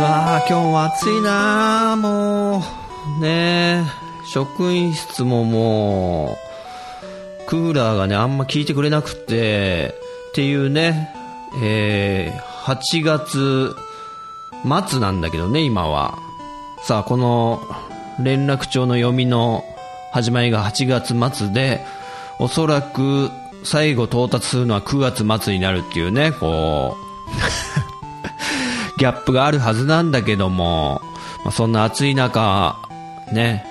わあ今日は暑いなあもう。ねえ職員室ももうクーラーがねあんま効いてくれなくてっていうねえー、8月末なんだけどね今は。さあこの連絡帳の読みの始まりが8月末でおそらく最後到達するのは9月末になるっていうねこう。ギャップがあるはずなんだけども、まあ、そんな暑い中ね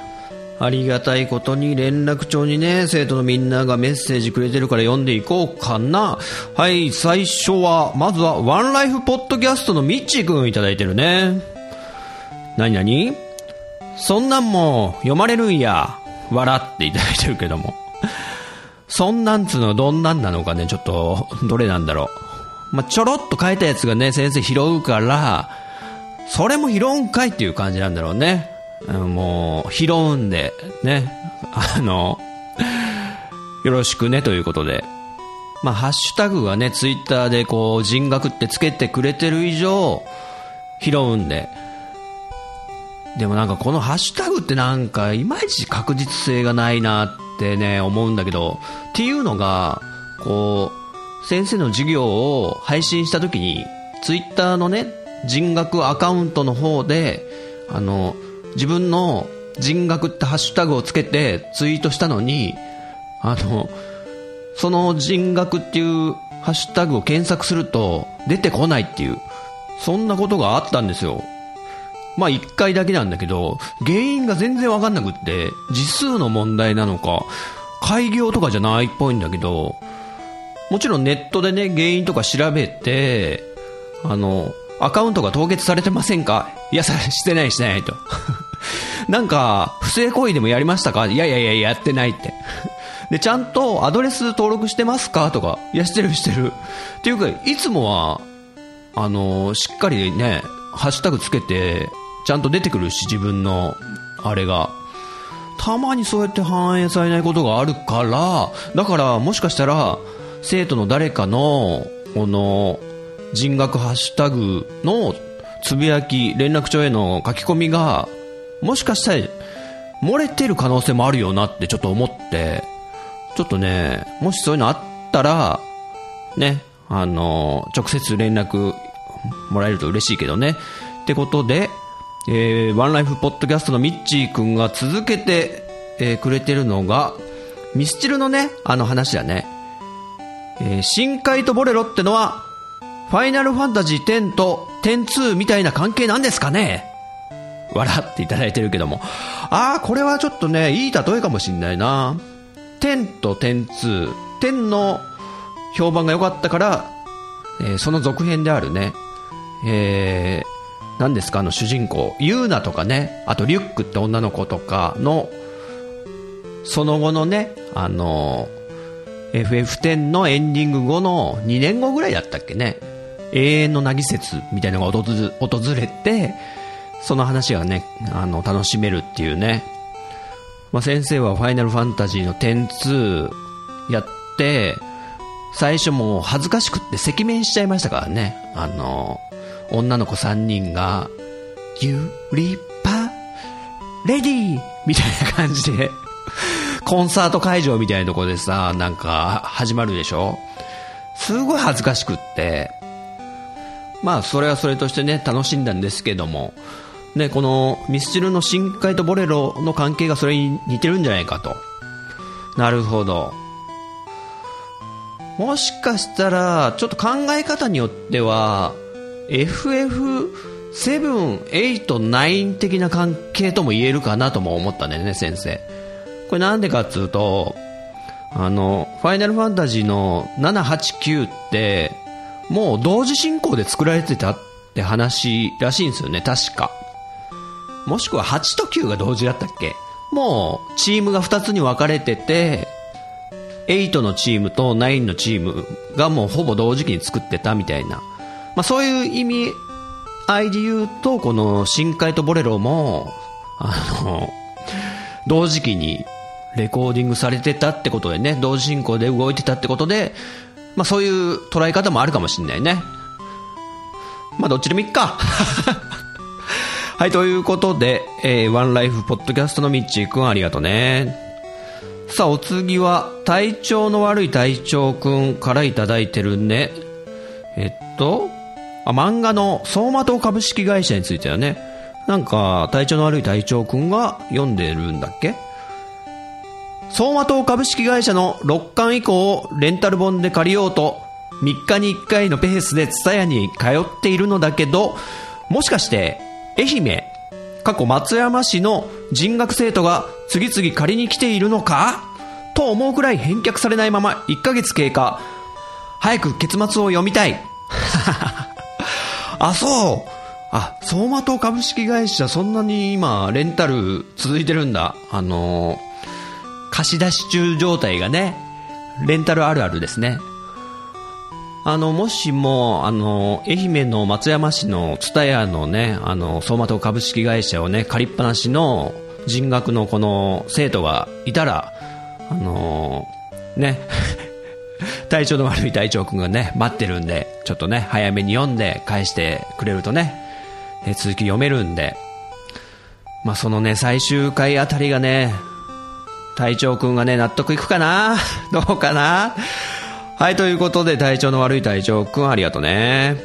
ありがたいことに連絡帳にね、生徒のみんながメッセージくれてるから読んでいこうかな。はい、最初は、まずは、ワンライフポッドキャストのミッチーくんいただいてるね。なになにそんなんも読まれるんや。笑っていただいてるけども。そんなんつうのはどんなんなのかね、ちょっと、どれなんだろう。まあ、ちょろっと書いたやつがね、先生拾うから、それも拾うんかいっていう感じなんだろうね。もう、拾うんで、ね。あの、よろしくねということで。まあ、ハッシュタグがね、ツイッターでこう、人格ってつけてくれてる以上、拾うんで。でもなんかこのハッシュタグってなんか、いまいち確実性がないなってね、思うんだけど、っていうのが、こう、先生の授業を配信した時に、ツイッターのね、人格アカウントの方で、あの、自分の人格ってハッシュタグをつけてツイートしたのに、あの、その人格っていうハッシュタグを検索すると出てこないっていう、そんなことがあったんですよ。まあ一回だけなんだけど、原因が全然わかんなくって、字数の問題なのか、開業とかじゃないっぽいんだけど、もちろんネットでね、原因とか調べて、あの、アカウントが凍結されてませんか？いや、してないしてないと。なんか、不正行為でもやりましたか？いやいやいや、やってないって。で、ちゃんとアドレス登録してますか？とか、いや、してるしてる。っていうか、いつもは、あの、しっかりね、ハッシュタグつけて、ちゃんと出てくるし、自分の、あれが。たまにそうやって反映されないことがあるから、だからもしかしたら、生徒の誰かの、この、人学ハッシュタグのつぶやき、連絡帳への書き込みが、もしかしたら、漏れてる可能性もあるよなってちょっと思って、ちょっとね、もしそういうのあったら、ね、あの、直接連絡もらえると嬉しいけどね。ってことで、えー、ワンライフポッドキャストのミッチーくんが続けて、えー、くれてるのが、ミスチルのね、あの話だね。えー、深海とボレロってのは、ファイナルファンタジー10と102みたいな関係なんですかね？笑っていただいてるけども。ああ、これはちょっとね、いい例えかもしんないな。10と102。10の評判が良かったから、えー、その続編であるね、えー、何ですか、あの主人公、ユーナとかね、あとリュックって女の子とかの、その後のね、あの FF10 のエンディング後の2年後ぐらいだったっけね、永遠の凪説みたいなのが訪れて、その話がね、あの、楽しめるっていうね。まあ、先生はファイナルファンタジーの102やって、最初もう恥ずかしくって赤面しちゃいましたからね。あの、女の子3人が、ユリパ、レディーみたいな感じで、コンサート会場みたいなとこでさ、なんか始まるでしょ？すごい恥ずかしくって、まあ、それはそれとしてね、楽しんだんですけども、ね、このミスチルの深海とボレロの関係がそれに似てるんじゃないかと。なるほど。もしかしたら、ちょっと考え方によっては、FF7、8、9的な関係とも言えるかなとも思ったんだよね、先生。これなんでかっつうと、あの、ファイナルファンタジーの7、8、9って、もう同時進行で作られてたって話らしいんですよね、確か。もしくは8と9が同時だったっけ？もう、チームが2つに分かれてて、8のチームと9のチームがもうほぼ同時期に作ってたみたいな。まあそういう意味合いで言うと、この深海とボレロも、あの、同時期にレコーディングされてたってことでね、同時進行で動いてたってことで、まあそういう捉え方もあるかもしんないね。まあどっちでもいっか。はい、ということで、えー、ワンライフポッドキャストのミッチーくんありがとうね。さあ、お次は、体調の悪い隊長くんからいただいてるね。えっと、あ、漫画の相馬灯株式会社についてはね。なんか、体調の悪い隊長くんが読んでるんだっけ？相馬灯株式会社の6巻以降をレンタル本で借りようと、3日に1回のペースでツタヤに通っているのだけど、もしかして、愛媛、過去松山市の人学生徒が次々借りに来ているのかと思うくらい返却されないまま1ヶ月経過。早く結末を読みたい。あ、そう。あ、相馬灯株式会社そんなに今レンタル続いてるんだ。あの貸し出し中状態がね、レンタルあるあるですね。あの、もしも、あの、愛媛の松山市の蔦屋のね、あの、相馬灯株式会社をね、借りっぱなしの人学のこの生徒がいたら、あのね、体調の悪い隊長くんがね、待ってるんで、ちょっとね、早めに読んで返してくれるとね、え続き読めるんで、まあ、そのね、最終回あたりがね、隊長くんがね、納得いくかな？どうかな？はい、ということで、体調の悪い隊長くんありがとうね。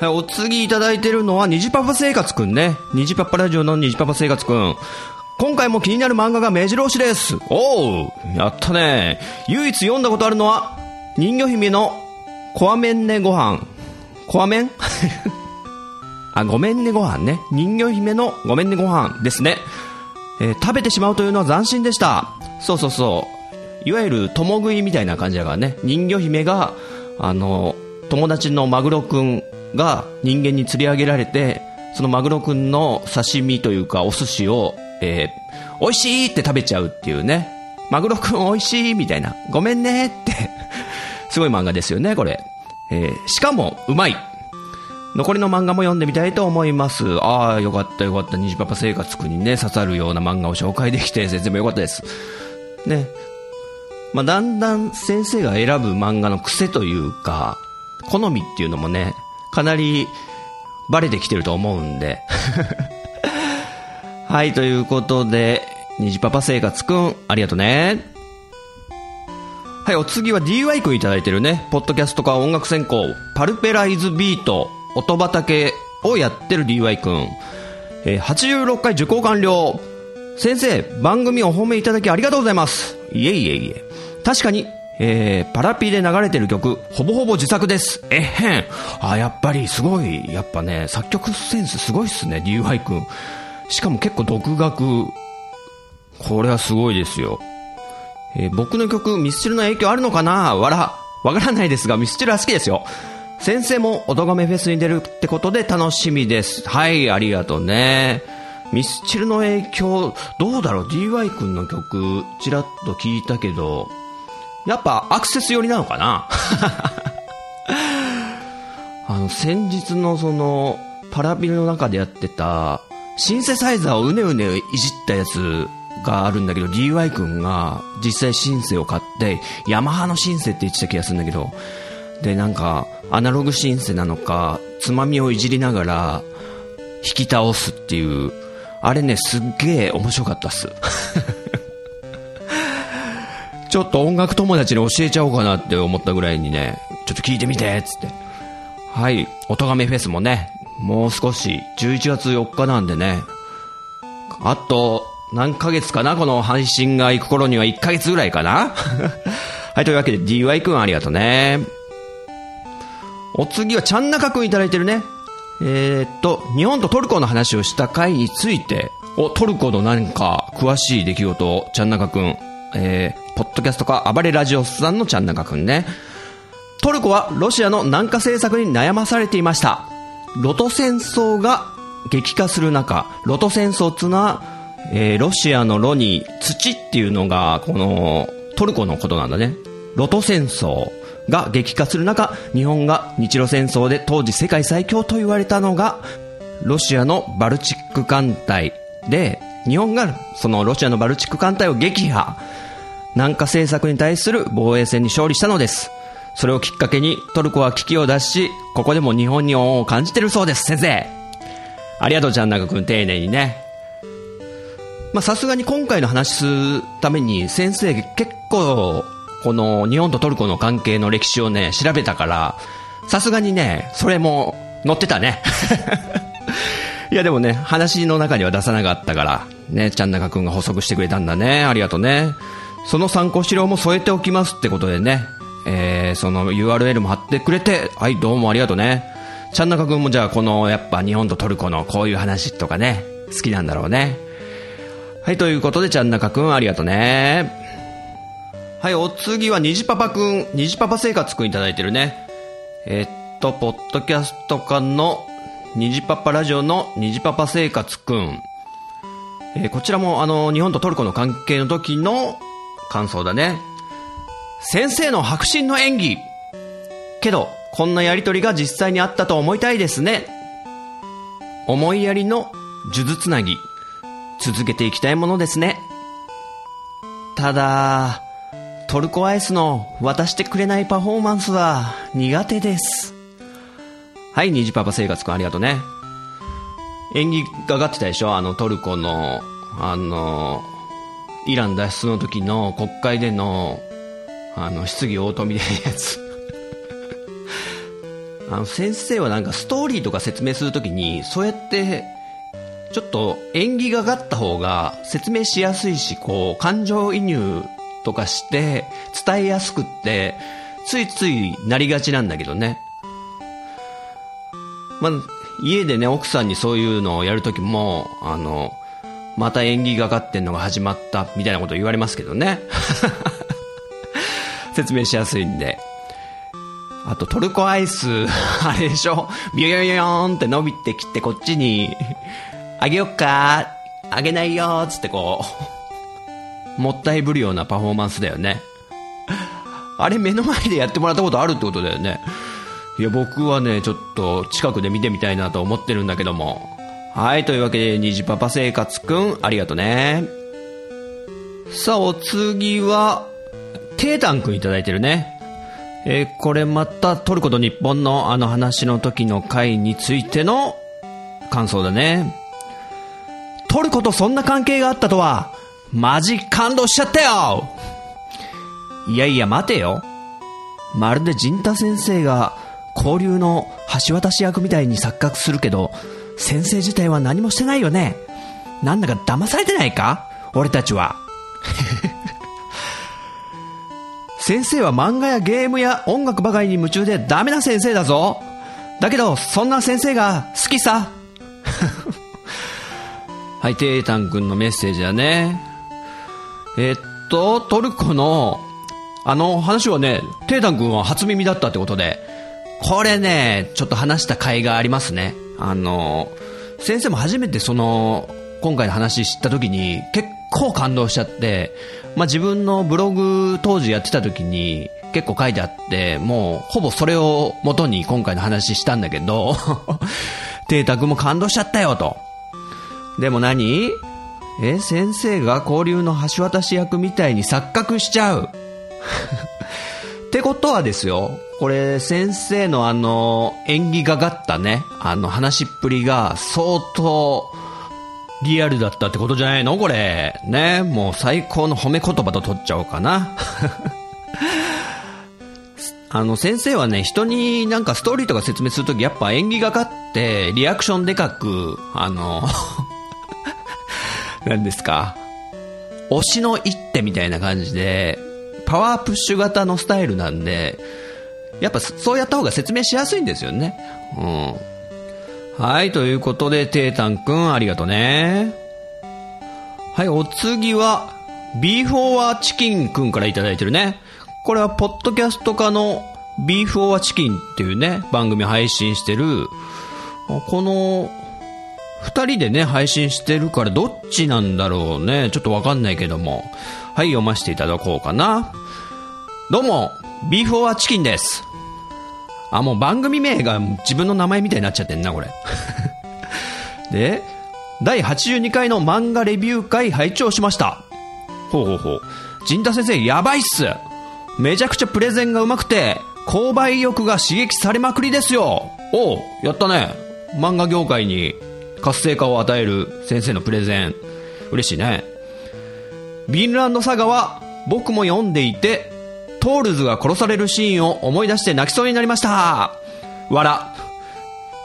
はい、お次いただいてるのは、虹パパ生活くんね。虹パパラジオの虹パパ生活くん。今回も気になる漫画が目白押しです。おうやったね。唯一読んだことあるのは、人魚姫のコアメンネご飯。コアメンあ、ごめんねご飯ね。人魚姫のごめんねご飯ですね。えー、食べてしまうというのは斬新でした。そうそうそう。いわゆる共食いみたいな感じだからね、人魚姫が、あの、友達のマグロくんが人間に釣り上げられて、そのマグロくんの刺身というかお寿司を、えー、美味しいって食べちゃうっていうね。マグロくん美味しいみたいな。ごめんねってすごい漫画ですよね、これ。えー、しかも、うまい。残りの漫画も読んでみたいと思います。ああ、よかったよかった。虹パパ生活くんにね、刺さるような漫画を紹介できて、全然よかったです。ね。まあ、だんだん先生が選ぶ漫画の癖というか、好みっていうのもね、かなりバレてきてると思うんで。はい、ということで、虹パパ生活くん、ありがとうね。はい、お次は DY くんいただいてるね、ポッドキャストか音楽専攻、パルペライズビート、音畑をやってる DY くん。えー、86回受講完了。先生、番組お褒めいただきありがとうございます。いえいえいえ。確かに、えー、パラピーで流れてる曲、ほぼほぼ自作です。えへん。あ、やっぱりすごい、やっぱね、作曲センスすごいっすね、DY 君。しかも結構独学。これはすごいですよ。えー、僕の曲、ミスチルの影響あるのかな？わら、わからないですが、ミスチルは好きですよ。先生も音亀フェスに出るってことで楽しみです。はい、ありがとうね。ミスチルの影響、どうだろう ?DY 君の曲、ちらっと聞いたけど、やっぱアクセス寄りなのかな？あの、先日のその、パラビルの中でやってた、シンセサイザーをうねうねいじったやつがあるんだけど、DY 君が実際シンセを買って、ヤマハのシンセって言ってた気がするんだけど、で、なんか、アナログシンセなのか、つまみをいじりながら、引き倒すっていう、あれね、すっげえ面白かったっす。ちょっと音楽友達に教えちゃおうかなって思ったぐらいにね、ちょっと聞いてみてっつって。はい、音亀フェスもね、もう少し、11月4日なんでね、あと、何ヶ月かなこの配信が行く頃には1ヶ月ぐらいかな はい、というわけで DY くんありがとうね。お次はちゃんなかくんいただいてるね。えー、っと、日本とトルコの話をした回について、お、トルコの何か詳しい出来事を、ちゃんなかくん、えー、ポッドキャストか暴れラジオさんのちゃんなかくんね。トルコはロシアの南下政策に悩まされていました。ロト戦争が激化する中、ロト戦争っていうのは、えーロシアのロに土っていうのが、このトルコのことなんだね。ロト戦争が激化する中、日本が日露戦争で当時世界最強と言われたのが、ロシアのバルチック艦隊で、日本がそのロシアのバルチック艦隊を撃破。南下政策に対する防衛戦に勝利したのです。それをきっかけにトルコは危機を脱し、ここでも日本に恩を感じてるそうです、先生。ありがとう、ちゃんなかくん、丁寧にね。まあ、さすがに今回の話するために先生結構、この日本とトルコの関係の歴史をね、調べたから、さすがにね、それも載ってたね。いやでもね、話の中には出さなかったから、ね、ちゃんなかくんが補足してくれたんだね。ありがとうね。その参考資料も添えておきますってことでね、えー、その URL も貼ってくれて、はい、どうもありがとうね。ちゃんなかくんもじゃあこのやっぱ日本とトルコのこういう話とかね、好きなんだろうね。はい、ということでちゃんなかくんありがとうね。はい、お次はにじパパくん、にじパパ生活くんいただいてるね。えっと、ポッドキャストかの、にじパパラジオのにじパパ生活くん。えーこちらもあの、日本とトルコの関係の時の感想だね。先生の迫真の演技。けど、こんなやりとりが実際にあったと思いたいですね。思いやりの数珠つなぎ。続けていきたいものですね。ただ、トルコアイスの渡してくれないパフォーマンスは苦手です。はい、虹パパ生活くんありがとうね。演技が上がってたでしょ？あのトルコの、あの、イラン脱出の時の国会での、あの、質疑応答みたいなやつ。あの、先生はなんかストーリーとか説明するときに、そうやって、ちょっと演技が上がった方が説明しやすいし、こう、感情移入とかして伝えやすくって、ついついなりがちなんだけどね。まあ、家でね、奥さんにそういうのをやるときも、あの、また演技がかってんのが始まった、みたいなこと言われますけどね。説明しやすいんで。あと、トルコアイス、あれでしょ？ビヨヨヨーンって伸びてきて、こっちに、あげよっかあげないよつってこう、もったいぶるようなパフォーマンスだよね。あれ目の前でやってもらったことあるってことだよね。いや、僕はね、ちょっと近くで見てみたいなと思ってるんだけども。はい、というわけで、虹パパ生活くん、ありがとね。さあ、お次は、テータンくんいただいてるね。えーこれまたトルコと日本のあの話の時の回についての感想だね。トルコとそんな関係があったとは、マジ感動しちゃったよいやいや待てよ。まるで陣太先生が交流の橋渡し役みたいに錯覚するけど、先生自体は何もしてないよね。なんだか騙されてないか？俺たちは。先生は漫画やゲームや音楽ばかりに夢中でダメな先生だぞ。だけど、そんな先生が好きさ。はい、テータン君のメッセージだね。えっと、トルコの、あの話はね、テータン君は初耳だったってことで、これね、ちょっと話した甲斐がありますね。あの、先生も初めてその、今回の話知った時に結構感動しちゃって、まあ、自分のブログ当時やってた時に結構書いてあって、もうほぼそれを元に今回の話したんだけど、テータ君も感動しちゃったよと。でも何？え、先生が交流の橋渡し役みたいに錯覚しちゃう。ってことはですよ、これ先生のあの、演技がかったね、あの話っぷりが相当リアルだったってことじゃないの？これ。ね、もう最高の褒め言葉と取っちゃおうかな。あの先生はね、人になんかストーリーとか説明するときやっぱ演技がかって、リアクションでかく、あの、何ですか、推しの一手みたいな感じで、パワープッシュ型のスタイルなんで、やっぱそうやった方が説明しやすいんですよね。うん。はい、ということで、テータンくんありがとうね。はい、お次は、ビーフオアチキンくんからいただいてるね。これは、ポッドキャスト化のビーフオアチキンっていうね、番組配信してる、この、二人でね、配信してるからどっちなんだろうね。ちょっとわかんないけども。はい、読ませていただこうかな。どうも、ビーフォアチキンです。あ、もう番組名が自分の名前みたいになっちゃってんな、これ。で、第82回の漫画レビュー会拝聴しました。ほうほうほう。陣田先生、やばいっす。めちゃくちゃプレゼンが上手くて、購買意欲が刺激されまくりですよ。おう、やったね。漫画業界に活性化を与える先生のプレゼン。嬉しいね。ビンランドサガは僕も読んでいて、トールズが殺されるシーンを思い出して泣きそうになりました。笑。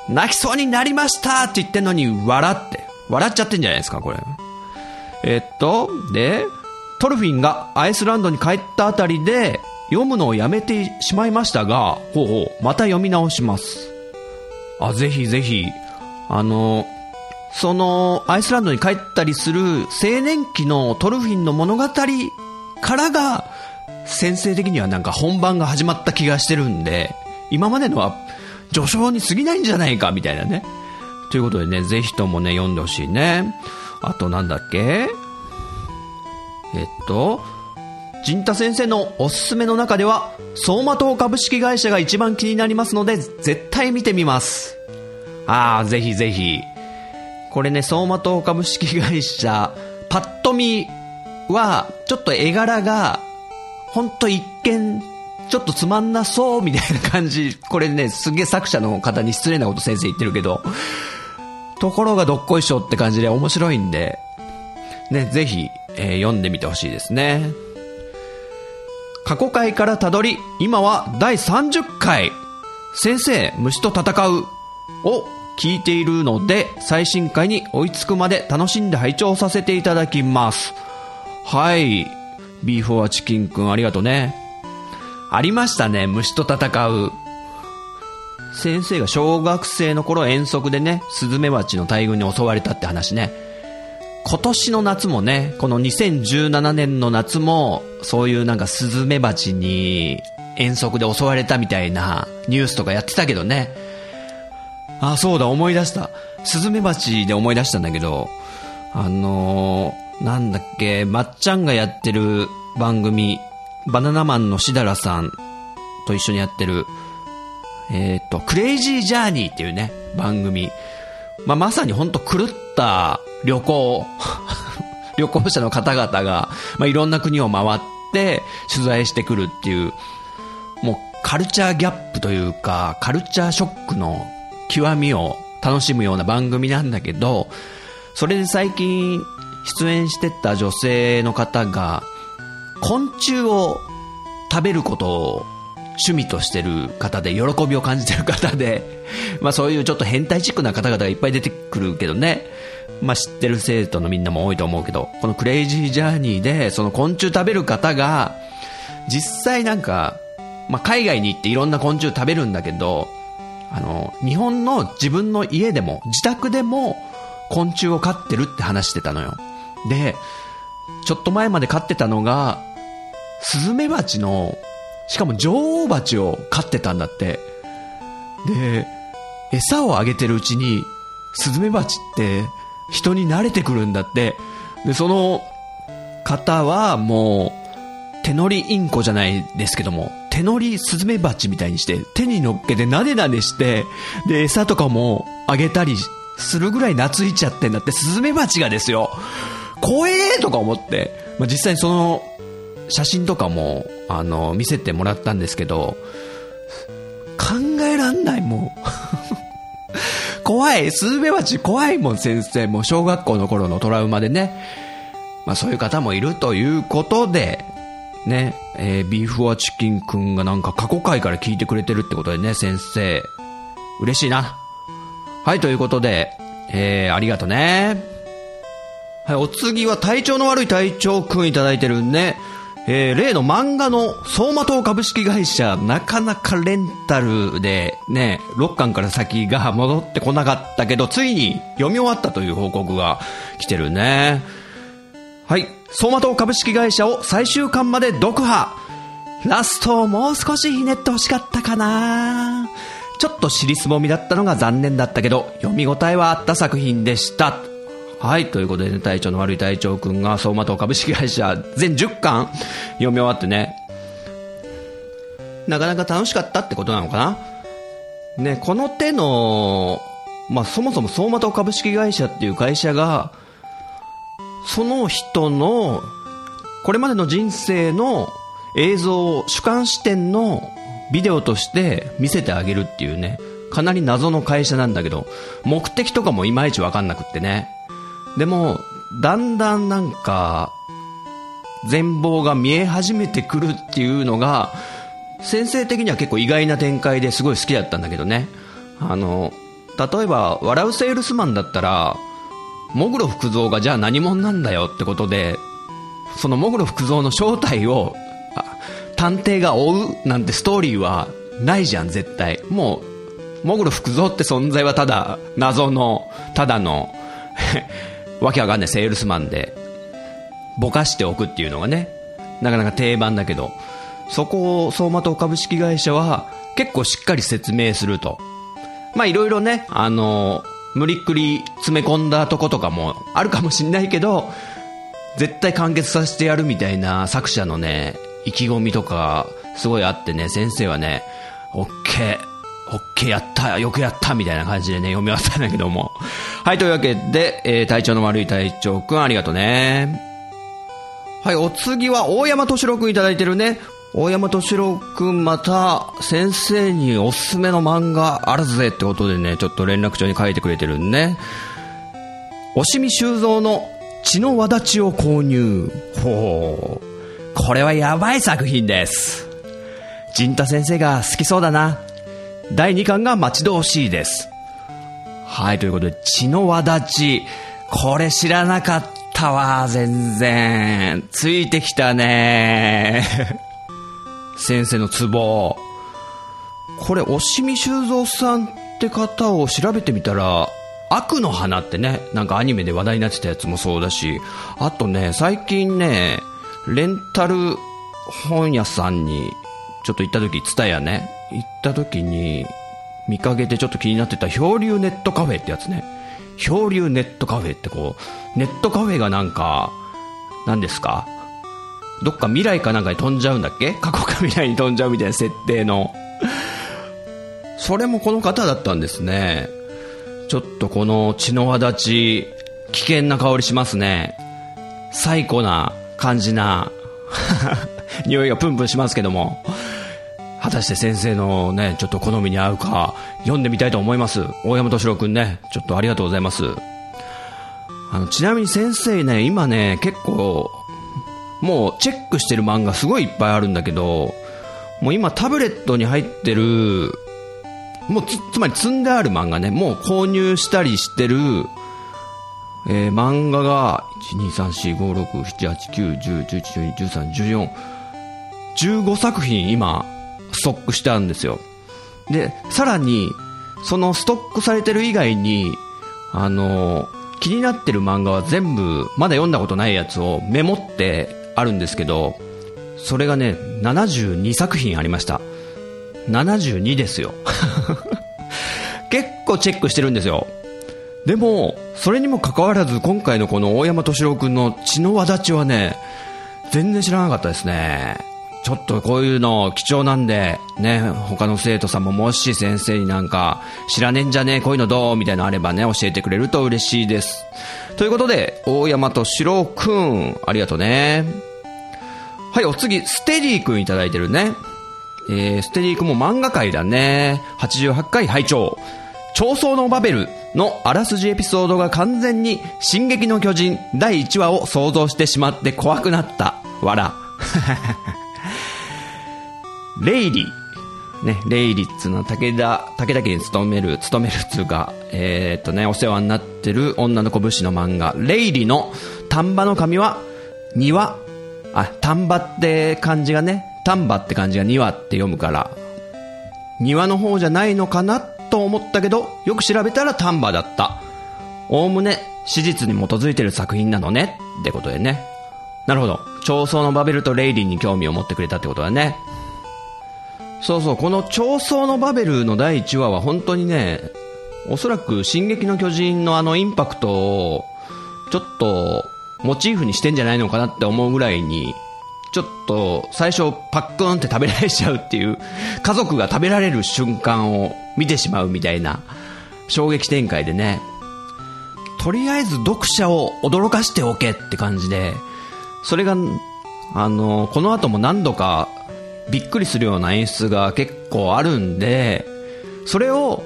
泣きそうになりましたって言ってんのに笑って。笑っちゃってんじゃないですか、これ。えっと、で、トルフィンがアイスランドに帰ったあたりで、読むのをやめてしまいましたが、ほうほう、また読み直します。あ、ぜひぜひ、あの、その、アイスランドに帰ったりする青年期のトルフィンの物語からが、先生的にはなんか本番が始まった気がしてるんで、今までのは序章に過ぎないんじゃないか、みたいなね。ということでね、ぜひともね、読んでほしいね。あとなんだっけ？えっと、陣太先生のおすすめの中では、相馬灯株式会社が一番気になりますので、絶対見てみます。ああ、ぜひぜひ。これね、相馬灯株式会社、パッと見は、ちょっと絵柄が、ほんと一見、ちょっとつまんなそうみたいな感じ。これね、すげえ作者の方に失礼なこと先生言ってるけど、ところがどっこいしょって感じで面白いんで、ね、ぜひ、えー読んでみてほしいですね。過去回からたどり、今は第30回、先生、虫と戦うを聞いているので、最新回に追いつくまで楽しんで拝聴させていただきます。はい。ビーフォアチキンくんありがとうね。ありましたね、虫と戦う。先生が小学生の頃遠足でね、スズメバチの大群に襲われたって話ね。今年の夏もね、この2017年の夏も、そういうなんかスズメバチに遠足で襲われたみたいなニュースとかやってたけどね。あ、そうだ、思い出した。スズメバチで思い出したんだけど、あのー、なんだっけ、まっちゃんがやってる番組、バナナマンのしだらさんと一緒にやってる、えっ、と、クレイジージャーニーっていうね、番組。まあ、まさにほんと狂った旅行、旅行者の方々が、まあ、いろんな国を回って取材してくるっていう、もうカルチャーギャップというか、カルチャーショックの極みを楽しむような番組なんだけど、それで最近出演してた女性の方が、昆虫を食べることを趣味としてる方で、喜びを感じてる方で、まあそういうちょっと変態チックな方々がいっぱい出てくるけどね。まあ知ってる生徒のみんなも多いと思うけど、このクレイジージャーニーで、その昆虫食べる方が、実際なんか、まあ海外に行っていろんな昆虫食べるんだけど、あの、日本の自分の家でも、自宅でも昆虫を飼ってるって話してたのよ。で、ちょっと前まで飼ってたのが、スズメバチの、しかも女王蜂を飼ってたんだって。で、餌をあげてるうちに、スズメバチって人に慣れてくるんだって。で、その方はもう、手乗りインコじゃないですけども、手乗りスズメバチみたいにして、手に乗っけてなでなでして、で、餌とかもあげたりするぐらい懐いちゃってんだって、スズメバチがですよ。怖えーとか思って、まあ、実際にその写真とかも、あの、見せてもらったんですけど、考えらんない、もう。怖い。スズメバチ怖いもん、先生。もう小学校の頃のトラウマでね。まあそういう方もいるということで、ね、えービーフォアチキンくんがなんか過去回から聞いてくれてるってことでね、先生。嬉しいな。はい、ということで、えー、ありがとね。はい、お次は体調の悪い隊長くんいただいてるね。えー、例の漫画の相馬灯株式会社、なかなかレンタルでね、6巻から先が戻ってこなかったけど、ついに読み終わったという報告が来てるね。はい、相馬灯株式会社を最終巻まで読破。ラストをもう少しひねってほしかったかな。ちょっと尻すぼみだったのが残念だったけど、読み応えはあった作品でした。はい、ということでね、体調の悪い隊長くんが、相馬灯株式会社全10巻読み終わってね、なかなか楽しかったってことなのかなね、この手の、まあ、そもそも相馬灯株式会社っていう会社が、その人の、これまでの人生の映像を、主観視点のビデオとして見せてあげるっていうね、かなり謎の会社なんだけど、目的とかもいまいちわかんなくってね。でも、だんだんなんか、全貌が見え始めてくるっていうのが、先生的には結構意外な展開ですごい好きだったんだけどね。あの、例えば、笑うセールスマンだったら、モグロ福蔵がじゃあ何者なんだよってことで、そのモグロ福蔵の正体を、探偵が追うなんてストーリーはないじゃん、絶対。もう、モグロ福蔵って存在はただ、謎の、ただの わけわかんないセールスマンで、ぼかしておくっていうのがね、なかなか定番だけど、そこを相馬灯株式会社は結構しっかり説明すると。まあいろいろね、あの、無理っくり詰め込んだとことかもあるかもしんないけど、絶対完結させてやるみたいな作者のね、意気込みとか、すごいあってね、先生はね、オッケー、オッケーやった、よくやった、みたいな感じでね、読み終わったんだけども。はい、というわけで、えー、体調の悪い隊長くん、ありがとうね。はい、お次は大山敏郎くんいただいてるね。大山敏郎くんまた先生におすすめの漫画あるぜってことでね、ちょっと連絡帳に書いてくれてるんね。押見修造の血の輪立ちを購入。ほう。これはやばい作品です。陣太先生が好きそうだな。第2巻が待ち遠しいです。はい、ということで、血の輪立ち。これ知らなかったわ、全然。ついてきたね。先生のツボ。これ、押見修造さんって方を調べてみたら、悪の花ってね、なんかアニメで話題になってたやつもそうだし、あとね、最近ね、レンタル本屋さんに、ちょっと行った時、ツタヤね、行った時に、見かけてちょっと気になってた漂流ネットカフェってやつね。漂流ネットカフェってこう、ネットカフェがなんか、何ですか？どっか未来かなんかに飛んじゃうんだっけ？過去か未来に飛んじゃうみたいな設定の。それもこの方だったんですね。ちょっとこの血の輪立ち、危険な香りしますね。最高な感じな 匂いがプンプンしますけども。果たして先生のね、ちょっと好みに合うか、読んでみたいと思います。大山敏郎くんね、ちょっとありがとうございます。あの、ちなみに先生ね、今ね、結構、もうチェックしてる漫画すごいいっぱいあるんだけど、もう今タブレットに入ってる、もうつ、つまり積んである漫画ね、もう購入したりしてる、えー、漫画が、1,2,3,4,5,6,7,8,9,10,11,12,13,14 15作品今、ストックしてあるんですよ。で、さらに、そのストックされてる以外に、あの気になってる漫画は全部、まだ読んだことないやつをメモってあるんですけど、それがね、72作品ありました。72ですよ。結構チェックしてるんですよ。でも、それにもかかわらず、今回のこの大山敏郎くんの血の輪立ちはね、全然知らなかったですね。ちょっとこういうの貴重なんで、ね、他の生徒さんももし先生になんか、知らねえんじゃねえ、こういうのどうみたいなのあればね、教えてくれると嬉しいです。ということで、大山としろくん、ありがとうね。はい、お次、ステディくんいただいてるね。えー、ステディくんも漫画界だね。88回拝聴長宗のバベルのあらすじエピソードが完全に進撃の巨人第1話を想像してしまって怖くなった。わら。レイリー。ね、レイリっつうの武田、武田家に勤める、勤めるつうか、えー、っとね、お世話になってる女の子武士の漫画、レイリの丹波の神は、庭。あ、丹波って漢字がね、丹波って漢字が庭って読むから、庭の方じゃないのかなと思ったけど、よく調べたら丹波だった。おおむね、史実に基づいてる作品なのね、ってことでね。なるほど。長宗のバベルとレイリーに興味を持ってくれたってことだね。そうそう、この長宗のバベルの第1話は本当にね、おそらく進撃の巨人のあのインパクトを、ちょっと、モチーフにしてんじゃないのかなって思うぐらいに、ちょっと最初パックンって食べられちゃうっていう、家族が食べられる瞬間を見てしまうみたいな衝撃展開でね、とりあえず読者を驚かしておけって感じで、それが、あの、この後も何度かびっくりするような演出が結構あるんで、それを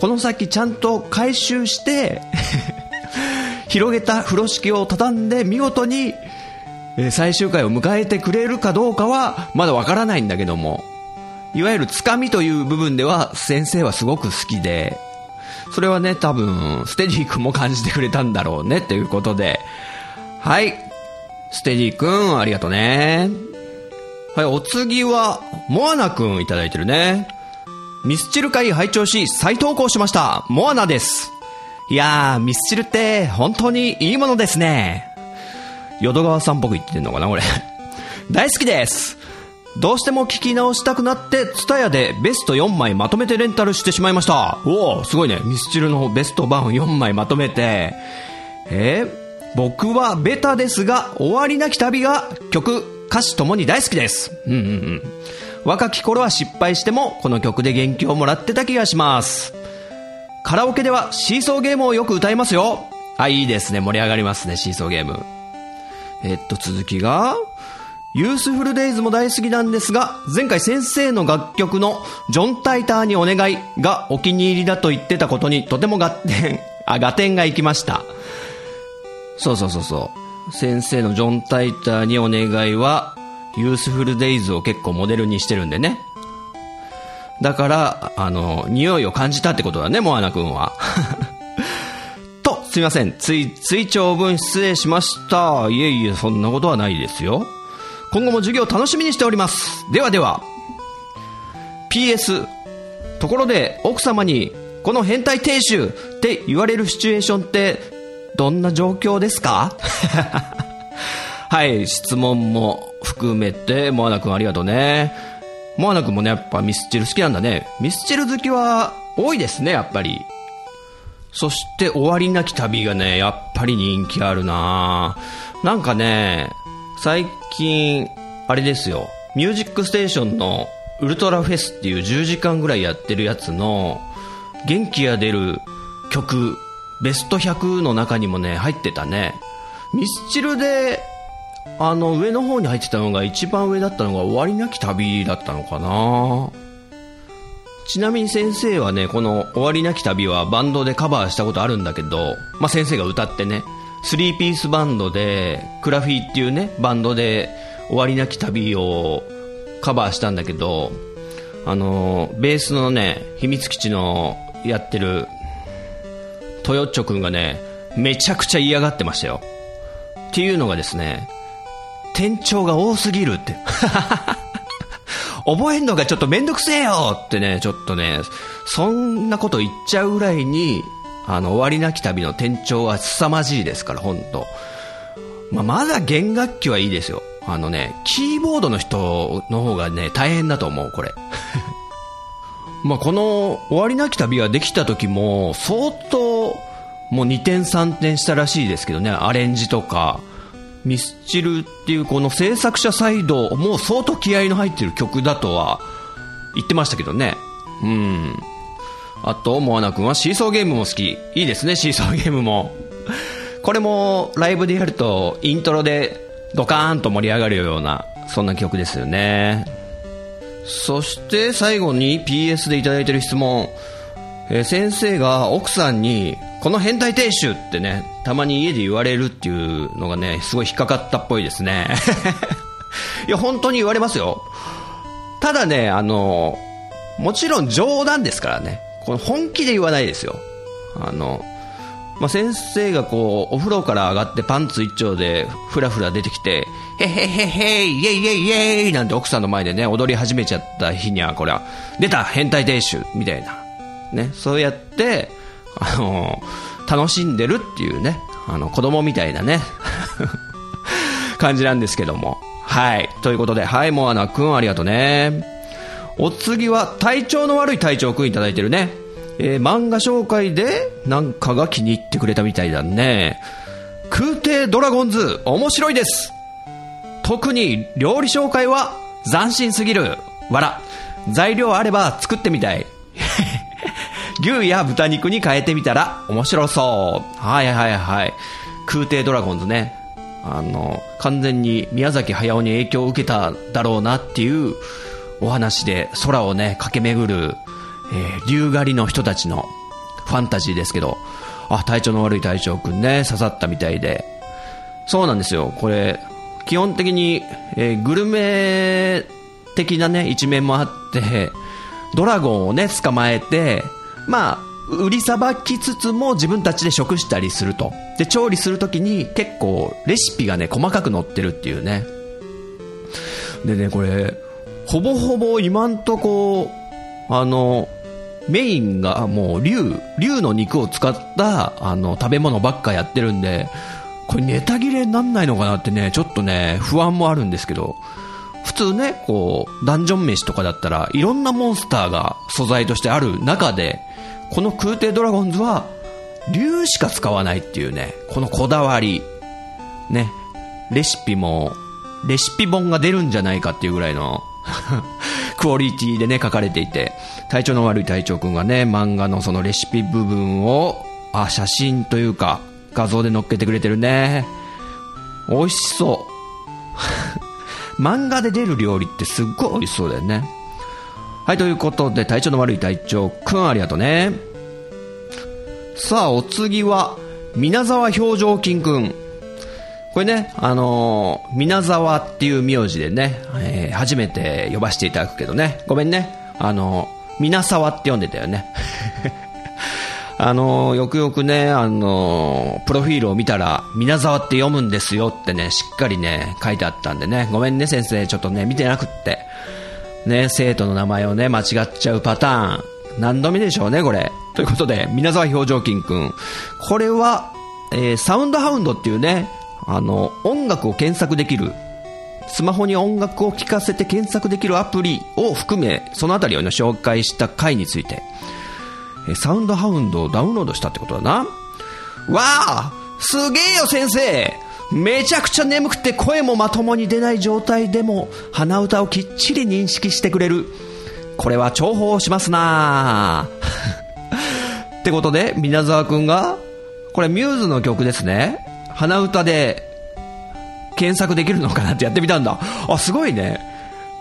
この先ちゃんと回収して 広げた風呂敷を畳んで見事に最終回を迎えてくれるかどうかはまだわからないんだけども、いわゆるつかみという部分では先生はすごく好きで、それはね、多分、ステディ君も感じてくれたんだろうね、ということで。はい。ステディ君、ありがとうね。はい、お次は、モアナくんいただいてるね。ミスチル会拝聴し、再投稿しました。モアナです。いやー、ミスチルって本当にいいものですね。淀川さんっぽく言ってんのかな、これ。大好きです。どうしても聞き直したくなって、ツタヤでベスト4枚まとめてレンタルしてしまいました。おお、すごいね。ミスチルのベスト版4枚まとめて。えー、僕はベタですが、終わりなき旅が曲歌詞ともに大好きです。うんうんうん。若き頃は失敗しても、この曲で元気をもらってた気がします。カラオケではシーソーゲームをよく歌いますよ。あ、いいですね。盛り上がりますね、シーソーゲーム。えっと、続きが、ユースフルデイズも大好きなんですが、前回先生の楽曲のジョン・タイターにお願いがお気に入りだと言ってたことにとても合点、あ、合点がいきました。そうそうそうそう。先生のジョン・タイターにお願いは、ユースフルデイズを結構モデルにしてるんでね。だから、あの、匂いを感じたってことだね、モアナ君は。と、すいません。つい、つい長文失礼しました。いえいえ、そんなことはないですよ。今後も授業楽しみにしております。ではでは。PS、ところで、奥様に、この変態亭主って言われるシチュエーションってどんな状況ですか？はい、質問も含めて、モアナ君ありがとうね。モアナ君もね、やっぱミスチル好きなんだね。ミスチル好きは多いですね、やっぱり。そして終わりなき旅がね、やっぱり人気あるななんかね、最近、あれですよ、ミュージックステーションのウルトラフェスっていう10時間ぐらいやってるやつの、元気が出る曲ベスト100の中にもね、入ってたね。ミスチルで、あの、上の方に入ってたのが、一番上だったのが終わりなき旅だったのかなちなみに先生はね、この終わりなき旅はバンドでカバーしたことあるんだけど、まあ、先生が歌ってね、スリーピースバンドで、クラフィーっていうね、バンドで終わりなき旅をカバーしたんだけど、あの、ベースのね、秘密基地のやってるトヨッチョくんがね、めちゃくちゃ嫌がってましたよ。っていうのがですね、店長が多すぎるって。覚えんのがちょっとめんどくせえよってね、ちょっとね、そんなこと言っちゃうぐらいに、あの、終わりなき旅の店長は凄まじいですから、ほんと。まあ、まだ弦楽器はいいですよ。あのね、キーボードの人の方がね、大変だと思う、これ。まあ、この終わりなき旅ができた時も相当もう2点3点したらしいですけどね。アレンジとかミスチルっていうこの制作者サイドもう相当気合の入ってる曲だとは言ってましたけどね。うん。あとモアナ君はシーソーゲームも好き。いいですねシーソーゲームも。これもライブでやるとイントロでドカーンと盛り上がるようなそんな曲ですよね。そして最後に PS でいただいてる質問、え、先生が奥さんにこの変態亭主ってねたまに家で言われるっていうのがねすごい引っかかったっぽいですね。いや本当に言われますよ。ただねあのもちろん冗談ですからね。この本気で言わないですよ。あのまあ、先生がこうお風呂から上がってパンツ一丁でふらふら出てきてへへへへイェイイェイイェイなんて奥さんの前でね踊り始めちゃった日にはこれは出た変態亭主みたいな。ねそうやってあの楽しんでるっていうねあの子供みたいなね 感じなんですけどもはいということではいモアナ君ありがとうねお次は体調の悪い隊長くんいただいてるね。えー漫画紹介でなんかが気に入ってくれたみたいだね。空挺ドラゴンズ面白いです特に料理紹介は斬新すぎる。わら。材料あれば作ってみたい。牛や豚肉に変えてみたら面白そう。はいはいはい。空挺ドラゴンズね。あの、完全に宮崎駿に影響を受けただろうなっていうお話で空をね、駆け巡る、えー竜狩りの人たちのファンタジーですけど、あ、体調の悪い隊長くんね、刺さったみたいで。そうなんですよ。これ、基本的に、えーグルメ的なね、一面もあって、ドラゴンをね、捕まえて、まあ、売りさばきつつも自分たちで食したりすると。で、調理するときに結構レシピがね、細かく載ってるっていうね。でね、これ、ほぼほぼ今んとこ、あの、メインがもう竜、竜の肉を使ったあの食べ物ばっかやってるんで、これネタ切れになんないのかなってね、ちょっとね、不安もあるんですけど、普通ね、こう、ダンジョン飯とかだったらいろんなモンスターが素材としてある中で、この空挺ドラゴンズは、竜しか使わないっていうね、このこだわり。ね、レシピも、レシピ本が出るんじゃないかっていうぐらいの クオリティでね、書かれていて、体調の悪い隊長くんがね、漫画のそのレシピ部分を、あ、写真というか、画像で載っけてくれてるね。美味しそう。漫画で出る料理ってすっごい美味しそうだよね。はい、ということで、体調の悪い隊長くんありがとうね。さあ、お次は、皆沢表情筋くん。これね、あのー、皆沢っていう名字でね、えー初めて呼ばせていただくけどね、ごめんね、あのー、皆沢って呼んでたよね。あのーよくよくね、あのープロフィールを見たら、皆沢って読むんですよってね、しっかりね、書いてあったんでね、ごめんね先生、ちょっとね、見てなくって。ね、生徒の名前をね、間違っちゃうパターン。何度目でしょうね、これ。ということで、皆沢表情筋くん。これは、えーサウンドハウンドっていうね、あの、音楽を検索できる、スマホに音楽を聴かせて検索できるアプリを含め、そのあたりをね、紹介した回について、えーサウンドハウンドをダウンロードしたってことだな。わあすげえよ先生めちゃくちゃ眠くて声もまともに出ない状態でも鼻歌をきっちり認識してくれる。これは重宝しますな ってことで、皆沢くんが、これミューズの曲ですね。鼻歌で検索できるのかなってやってみたんだ。あ、すごいね。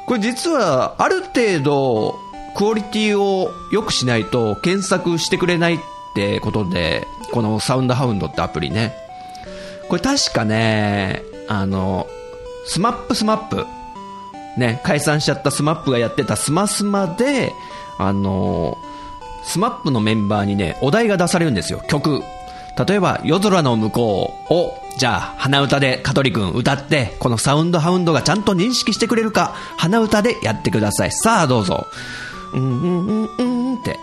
これ実はある程度クオリティを良くしないと検索してくれないってことで、このサウンドハウンドってアプリね。これ確かね、あの、SMAPSMAP。ね、解散しちゃった SMAP がやってたスマスマで、あの、 SMAPのメンバーにね、お題が出されるんですよ、曲。例えば、夜空の向こうを、じゃあ、鼻歌で香取くん歌って、このサウンドハウンドがちゃんと認識してくれるか、鼻歌でやってください。さあ、どうぞ。うんうんうんうんって。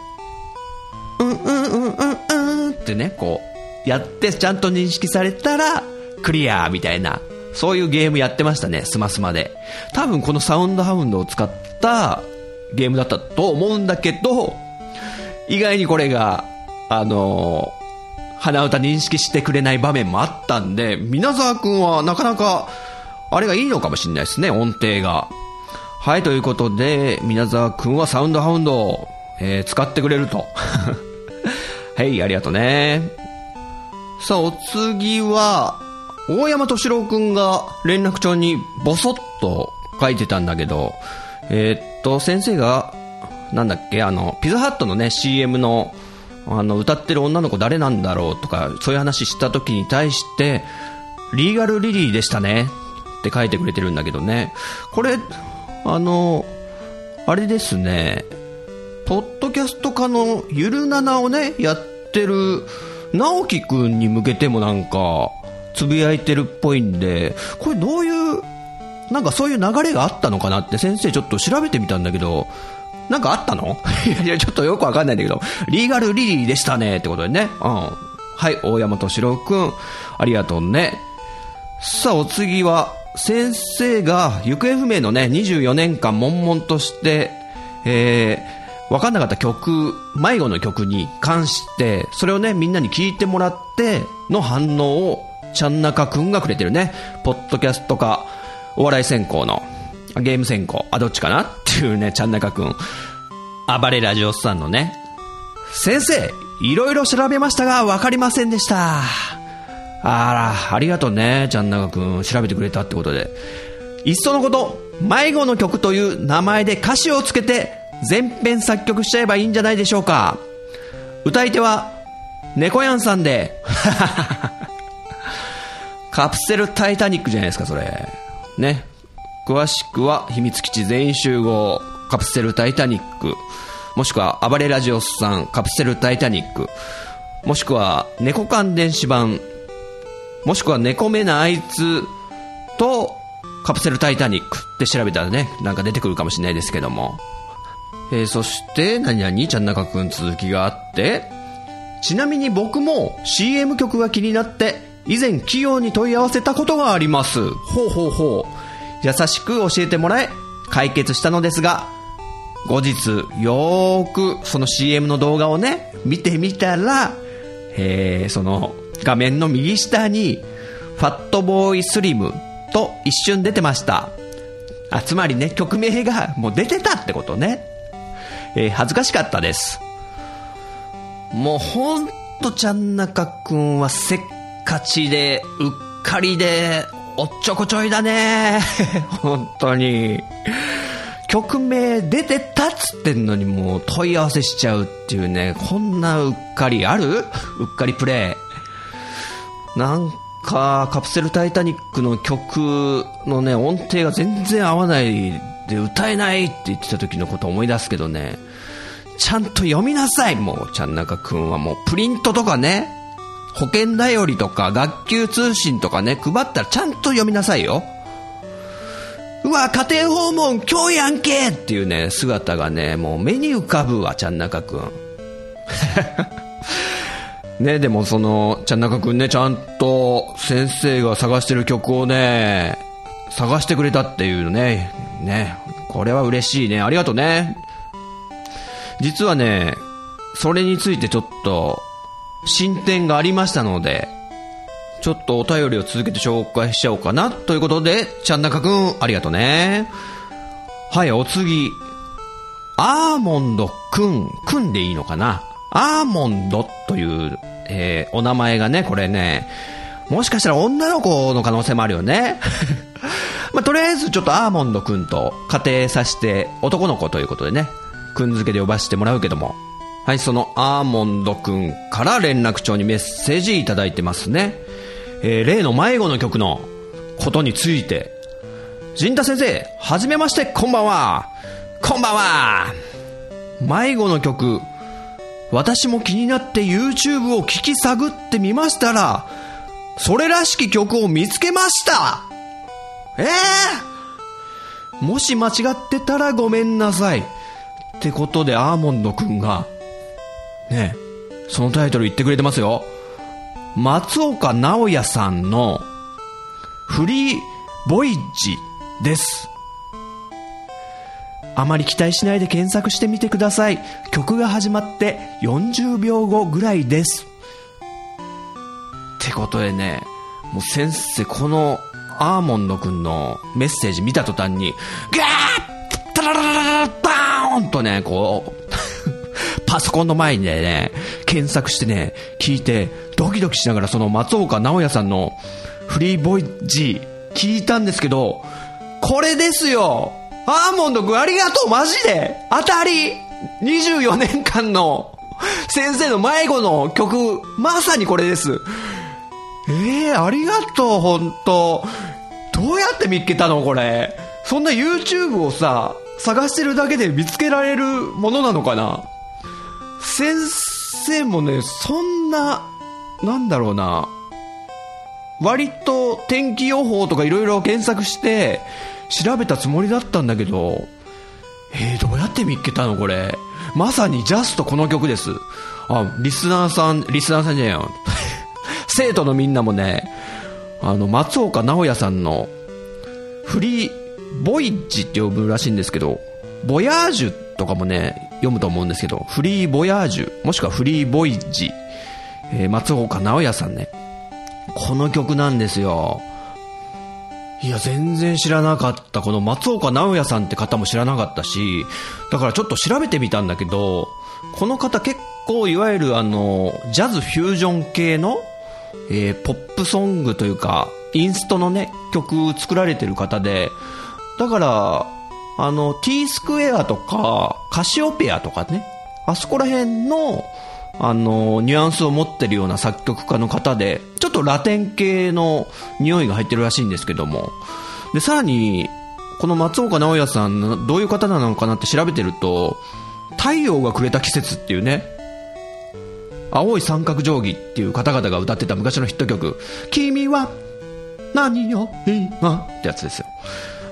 うんうんうんうんうんってね、こう、やってちゃんと認識されたら、クリアみたいな、そういうゲームやってましたね、スマスマで。多分このサウンドハウンドを使ったゲームだったと思うんだけど、意外にこれが、あのー鼻歌認識してくれない場面もあったんで、皆沢くんはなかなか、あれがいいのかもしれないですね、音程が。はい、ということで、皆沢くんはサウンドハウンドを、えー使ってくれると。はい、ありがとうね。さあ、お次は、大山敏郎くんが連絡帳にボソッと書いてたんだけど、えーっと、先生が、なんだっけ、あの、ピザハットのね、CM の、あの、歌ってる女の子誰なんだろうとか、そういう話した時に対して、リーガルリリーでしたねって書いてくれてるんだけどね。これ、あの、あれですね、ポッドキャスト化のゆるななをね、やってる、直樹くんに向けてもなんか、つぶやいてるっぽいんで、これどういう、なんかそういう流れがあったのかなって先生ちょっと調べてみたんだけど、なんかあったの？いや、ちょっとよくわかんないんだけど、リーガルリリーでしたねってことでね。うん。はい、大山敏郎くん、ありがとうね。さあ、お次は、先生が行方不明のね、24年間悶々として、えー、わかんなかった曲、迷子の曲に関して、それをね、みんなに聞いてもらっての反応を、ちゃんなかくんがくれてるね。ポッドキャストか、お笑い専攻の、ゲーム専攻、あ、どっちかなっていうね、ちゃんなかくん。暴れラジオスさんのね、先生、いろいろ調べましたが、わかりませんでした。あら、ありがとうね、ちゃんなかくん。調べてくれたってことで。いっそのこと、迷子の曲という名前で歌詞をつけて、全編作曲しちゃえばいいんじゃないでしょうか。歌い手は、猫やんさんで、カプセルタイタニックじゃないですか、それ。ね。詳しくは、秘密基地全員集合、カプセルタイタニック。もしくは、暴れラジオスさん、カプセルタイタニック。もしくは、猫缶電子版。もしくは、猫目なあいつと、カプセルタイタニックって調べたらね、なんか出てくるかもしれないですけども。えー、そして、何々ちゃん中くん続きがあって、ちなみに僕も CM 曲が気になって、以前企業に問い合わせたことがあります。ほうほうほう。優しく教えてもらえ、解決したのですが、後日、よーくその CM の動画をね、見てみたら、えー、その画面の右下に、ファットボーイスリムと一瞬出てました。あ、つまりね、曲名がもう出てたってことね。えー、恥ずかしかったです。もうほんとちゃんなかくんはせっかちで、うっかりで、おっちょこちょいだね。本当に。曲名出てたっつってんのにもう問い合わせしちゃうっていうね、こんなうっかりある？うっかりプレイ。なんか、カプセルタイタニックの曲のね、音程が全然合わないで歌えないって言ってた時のこと思い出すけどね、ちゃんと読みなさい、もう、ちゃんなかくんはもう、プリントとかね、保険だよりとか、学級通信とかね、配ったらちゃんと読みなさいよ。うわ、家庭訪問今日やんけっていうね、姿がね、もう目に浮かぶわ、ちゃんなかくん。ね、でもその、ちゃんなかくんね、ちゃんと先生が探してる曲をね、探してくれたっていうね、ね、これは嬉しいね。ありがとうね。実はね、それについてちょっと、進展がありましたので、ちょっとお便りを続けて紹介しちゃおうかな。ということで、ちゃんなかくん、ありがとうね。はい、お次。アーモンドくん、くんでいいのかな？アーモンドという、えー、お名前がね、これね、もしかしたら女の子の可能性もあるよね。まあ、とりあえずちょっとアーモンドくんと仮定させて男の子ということでね、くん付けで呼ばせてもらうけども。はい、そのアーモンドくんから連絡帳にメッセージいただいてますね。えー、例の迷子の曲のことについて。陣田先生、はじめまして、こんばんは。こんばんは。迷子の曲、私も気になって YouTube を聞き探ってみましたら、それらしき曲を見つけましたええー、もし間違ってたらごめんなさい。ってことでアーモンドくんが、ねそのタイトル言ってくれてますよ。松岡直也さんのフリーボイジです。あまり期待しないで検索してみてください。曲が始まって40秒後ぐらいです。ってことでね、もう先生、このアーモンドくんのメッセージ見た途端に、ガーーンとね、こう、パソコンの前にね、検索してね、聞いて、ドキドキしながらその松岡直也さんのフリーボイジー聞いたんですけど、これですよアーモンドくんありがとうマジで当たり !24 年間の先生の迷子の曲、まさにこれです。ええー、ありがとう、ほんと。どうやって見つけたのこれ?そんな YouTube をさ、探してるだけで見つけられるものなのかな？先生もね、そんな、なんだろうな、割と天気予報とか色々検索して調べたつもりだったんだけど、えー、どうやって見つけたのこれ？まさにジャストこの曲です。あ、リスナーさん、リスナーさんじゃないよ。生徒のみんなもね、あの、松岡直也さんのフリーボイッジって呼ぶらしいんですけど、ボヤージュとかもね、読むと思うんですけど、フリーボヤージュ、もしくはフリーボイッジ、えー、松岡直也さんね。この曲なんですよ。いや、全然知らなかった。この松岡直也さんって方も知らなかったし、だからちょっと調べてみたんだけど、この方結構いわゆるあの、ジャズフュージョン系の、えー、ポップソングというか、インストのね、曲作られてる方で、だから、あの、T スクエアとか、カシオペアとかね、あそこら辺の、あの、ニュアンスを持ってるような作曲家の方で、ちょっとラテン系の匂いが入ってるらしいんですけども、で、さらに、この松岡直也さん、どういう方なのかなって調べてると、太陽がくれた季節っていうね、青い三角定規っていう方々が歌ってた昔のヒット曲、君は何よ今ってやつですよ。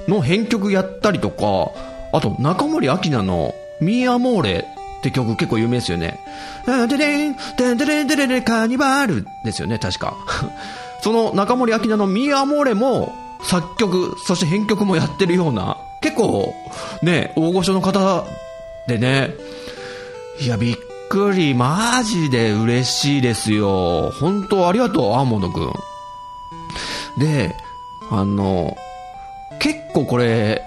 の編曲やったりとか、あと中森明菜のミーアモーレって曲結構有名ですよね。ででん、でんでれんでれれカニバールですよね、確か。その中森明菜のミーアモーレも作曲、そして編曲もやってるような、結構ね、大御所の方でね、いや、びっくり、マジで嬉しいですよ。本当ありがとう、アーモンドくん。で、あの、結構これ、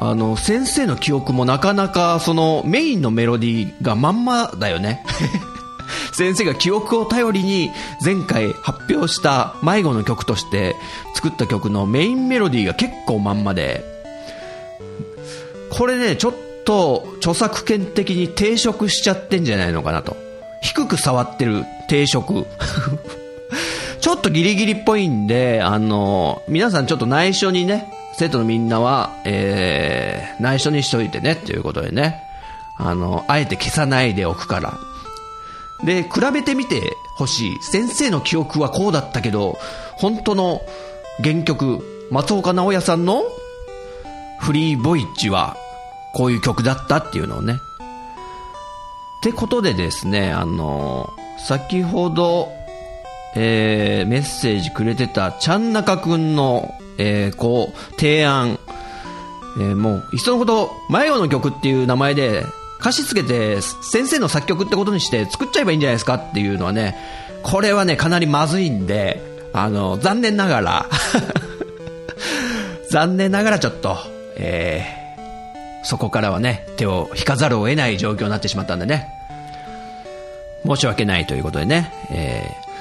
あの、先生の記憶もなかなか、その、メインのメロディーがまんまだよね。先生が記憶を頼りに前回発表した迷子の曲として作った曲のメインメロディーが結構まんまで、これね、ちょっと著作権的に抵触しちゃってんじゃないのかなと。低く触ってる抵触。ちょっとギリギリっぽいんで、あの、皆さんちょっと内緒にね、生徒のみんなは、えー、内緒にしといてねっていうことでね、あの、あえて消さないでおくから。で、比べてみてほしい。先生の記憶はこうだったけど、本当の原曲、松岡直也さんのフリーボイッチはこういう曲だったっていうのをね。ってことでですね、あの、先ほど、えー、メッセージくれてたちゃんなかくんの、えー、こう、提案、えー、もう、いっそのこと、迷子の曲っていう名前で、歌詞つけて、先生の作曲ってことにして作っちゃえばいいんじゃないですかっていうのはね、これはね、かなりまずいんで、あの、残念ながら 残念ながらちょっと、えー、そこからはね、手を引かざるを得ない状況になってしまったんでね、申し訳ないということでね、えー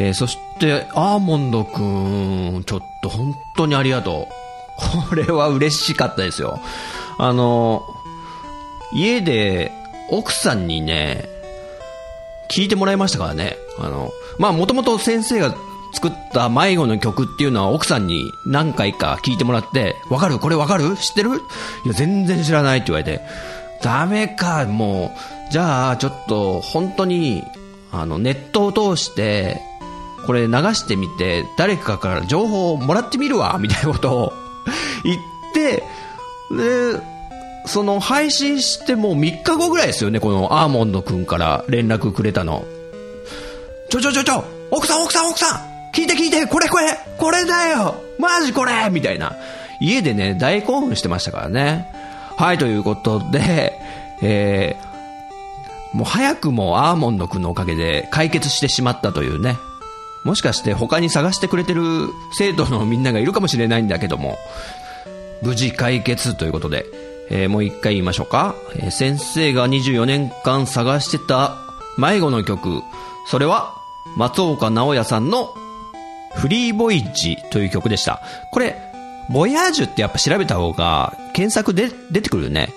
えー、そして、アーモンドくん、ちょっと本当にありがとう。これは嬉しかったですよ。あの、家で奥さんにね、聞いてもらいましたからね。あの、まあもともと先生が作った迷子の曲っていうのは奥さんに何回か聞いてもらって、わかる？これわかる？知ってる？いや、全然知らないって言われて、ダメか、もう、じゃあ、ちょっと、本当に、あの、ネットを通して、これ流してみて、誰かから情報をもらってみるわ、みたいなことを言って、で、その配信してもう3日後ぐらいですよね、このアーモンドくんから連絡くれたの。ちょちょちょちょ、奥さん奥さん奥さん聞いて聞いて、これこれ、これだよマジこれみたいな。家でね、大興奮してましたからね。はい、ということで、えー、もう早くもアーモンドくんのおかげで解決してしまったというね。もしかして他に探してくれてる生徒のみんながいるかもしれないんだけども、無事解決ということで、えー、もう一回言いましょうか。えー、先生が24年間探してた迷子の曲、それは松岡直也さんのフリーボイジという曲でした。これ、ボヤージュってやっぱ調べた方が検索で出てくるよね。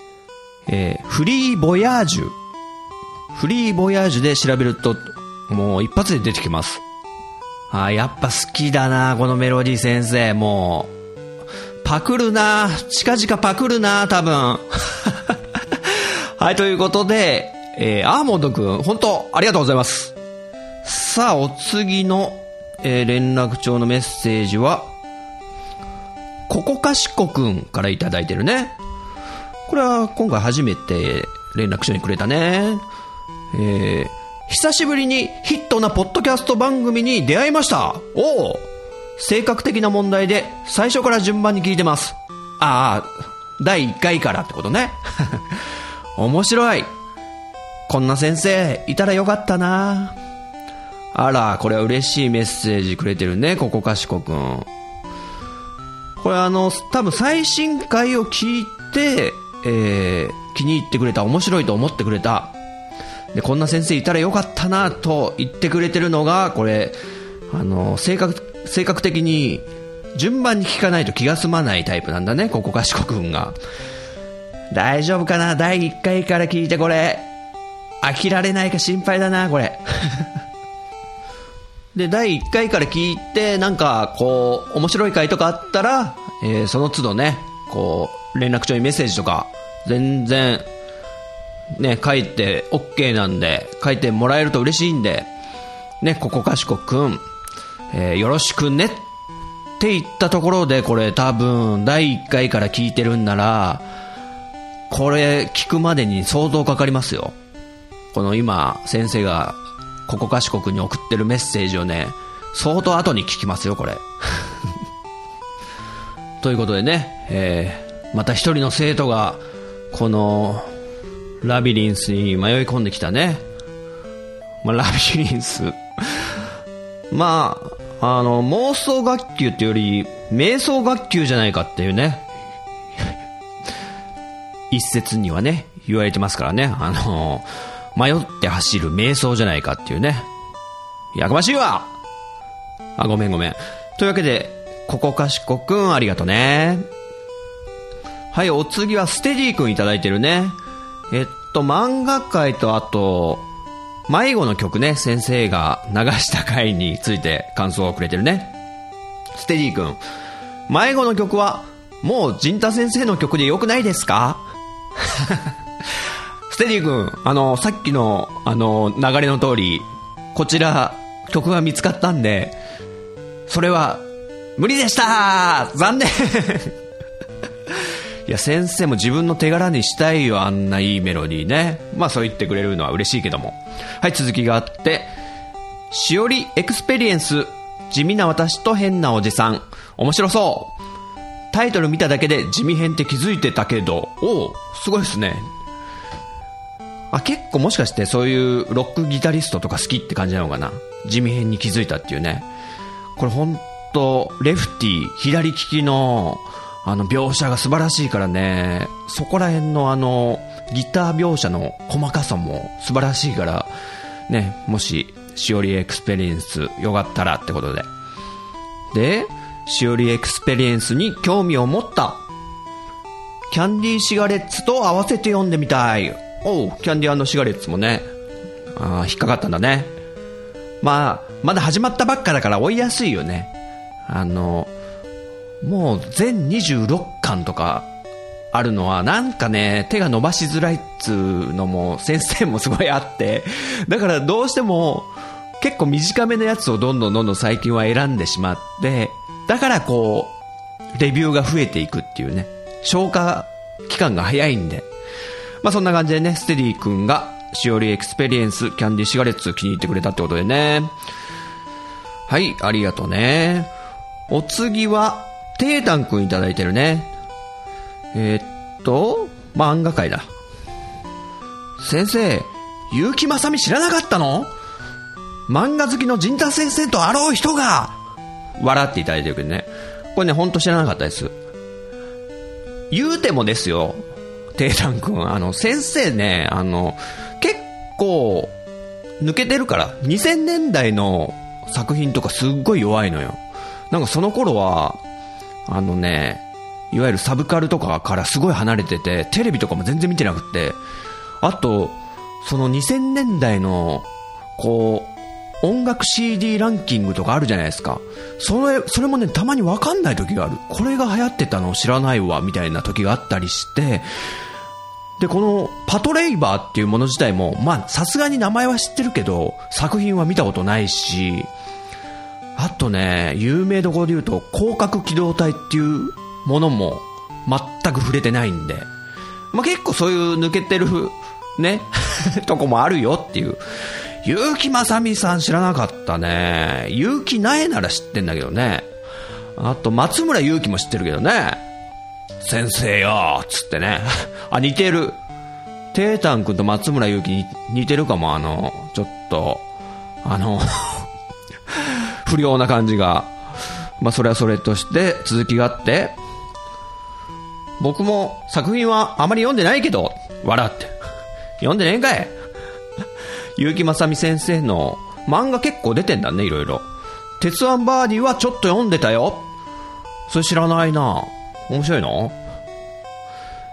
えー、フリーボヤージュ。フリーボヤージュで調べると、もう一発で出てきます。あやっぱ好きだな、このメロディー先生。もう、パクるな、近々パクるな、多分。はい、ということで、えー、アーモンドくん、本当ありがとうございます。さあ、お次の、えー、連絡帳のメッセージは、ここかしこくんからいただいてるね。これは今回初めて連絡書にくれたね。えー、久しぶりにヒットなポッドキャスト番組に出会いました。おお性格的な問題で最初から順番に聞いてます。ああ、第1回からってことね。面白いこんな先生いたらよかったなあら、これは嬉しいメッセージくれてるね、ここかしこくん。これあの、多分最新回を聞いて、えー、気に入ってくれた、面白いと思ってくれた。で、こんな先生いたらよかったなと言ってくれてるのが、これ、あの、性格、性格的に順番に聞かないと気が済まないタイプなんだね、ここかしこくんが。大丈夫かな？第1回から聞いてこれ。飽きられないか心配だな、これ。で、第1回から聞いて、なんか、こう、面白い回とかあったら、えー、その都度ね、こう、連絡帳にメッセージとか、全然、ね、書いて OK なんで、書いてもらえると嬉しいんで、ね、ここかしこくん、えー、よろしくねって言ったところで、これ多分、第1回から聞いてるんなら、これ聞くまでに相当かかりますよ。この今、先生が、ここかしこくんに送ってるメッセージをね、相当後に聞きますよ、これ。ということでね、えー、また一人の生徒が、この、ラビリンスに迷い込んできたね。まあ、ラビリンス。まあ、あの、妄想学級ってより、瞑想学級じゃないかっていうね。一説にはね、言われてますからね。あの、迷って走る瞑想じゃないかっていうね。やかましいわあ、ごめんごめん。というわけで、ここかしこくんありがとね。はい、お次はステディくんいただいてるね。えっと、漫画界とあと、迷子の曲ね、先生が流した回について感想をくれてるね。ステディ君。迷子の曲は、もう陣太先生の曲でよくないですか？ステディ君、あの、さっきの、あの、流れの通り、こちら、曲が見つかったんで、それは、無理でした残念いや、先生も自分の手柄にしたいよ、あんないいメロディーね。まあそう言ってくれるのは嬉しいけども。はい、続きがあって、しおりエクスペリエンス、地味な私と変なおじさん。面白そう。タイトル見ただけでジミヘンって気づいてたけど、おお、すごいですね。あ、結構もしかしてそういうロックギタリストとか好きって感じなのかな。ジミヘンに気づいたっていうね。これほんと、レフティ、左利きの、あの描写が素晴らしいからね、そこら辺のあの、ギター描写の細かさも素晴らしいから、ね、もし、しおりエクスペリエンスよかったらってことで。で、しおりエクスペリエンスに興味を持った。キャンディーシガレッツと合わせて読んでみたい。おう、キャンディーシガレッツもね、ああ引っかかったんだね。まあ、まだ始まったばっかだから追いやすいよね。あの、もう全26巻とかあるのはなんかね、手が伸ばしづらいっつうのも先生もすごいあって、だからどうしても結構短めのやつをどんどんどんどん最近は選んでしまって、だからこう、レビューが増えていくっていうね、消化期間が早いんで、まあそんな感じでね、ステディ君がしおりエクスペリエンスキャンディシガレッツ気に入ってくれたってことでね。はい、ありがとうね。お次は、テータン君いただいてるね。えー、っと、漫画界だ。先生、結城正美知らなかったの？漫画好きの陣太先生とあろう人が笑っていただいてるけどね。これね、ほんと知らなかったです。言うてもですよ、テータン君。あの、先生ね、あの、結構、抜けてるから、2000年代の作品とかすっごい弱いのよ。なんかその頃は、あのね、いわゆるサブカルとかからすごい離れてて、テレビとかも全然見てなくって、あと、その2000年代の、こう、音楽 CD ランキングとかあるじゃないですか。それ、それもね、たまにわかんない時がある。これが流行ってたのを知らないわ、みたいな時があったりして、で、このパトレイバーっていうもの自体も、まあ、さすがに名前は知ってるけど、作品は見たことないし、あとね、有名どころで言うと、広角機動隊っていうものも全く触れてないんで、まあ、結構そういう抜けてる、ね、とこもあるよっていう。結城正美さん知らなかったね。結城苗なら知ってんだけどね。あと、松村祐樹も知ってるけどね。先生よつってね。あ、似てる。テータン君と松村祐樹に似てるかも、あの、ちょっと、あの、不良な感じが。まあ、それはそれとして続きがあって、僕も作品はあまり読んでないけど、笑って。読んでねえんかい結城正美先生の漫画結構出てんだね、いろいろ。鉄腕バーディーはちょっと読んでたよ。それ知らないな面白いの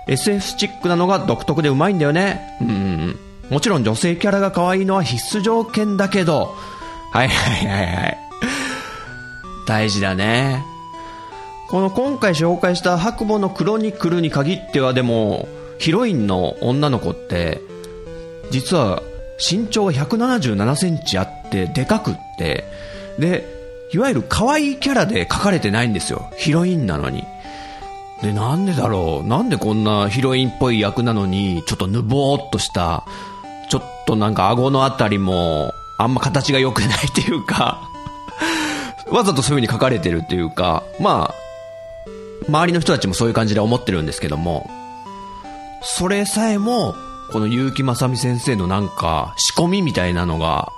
?SF チックなのが独特でうまいんだよね。うん、うん。もちろん女性キャラが可愛いのは必須条件だけど、はいはいはいはい。大事だね。この今回紹介した白母のクロニクルに限ってはでも、ヒロインの女の子って、実は身長が177センチあってでかくって、で、いわゆる可愛いキャラで描かれてないんですよ。ヒロインなのに。で、なんでだろう？なんでこんなヒロインっぽい役なのに、ちょっとぬぼーっとした、ちょっとなんか顎のあたりも、あんま形が良くないっていうかわざとそういう風に書かれてるっていうか、まあ、周りの人たちもそういう感じで思ってるんですけども、それさえも、この結城正美先生のなんか仕込みみたいなのが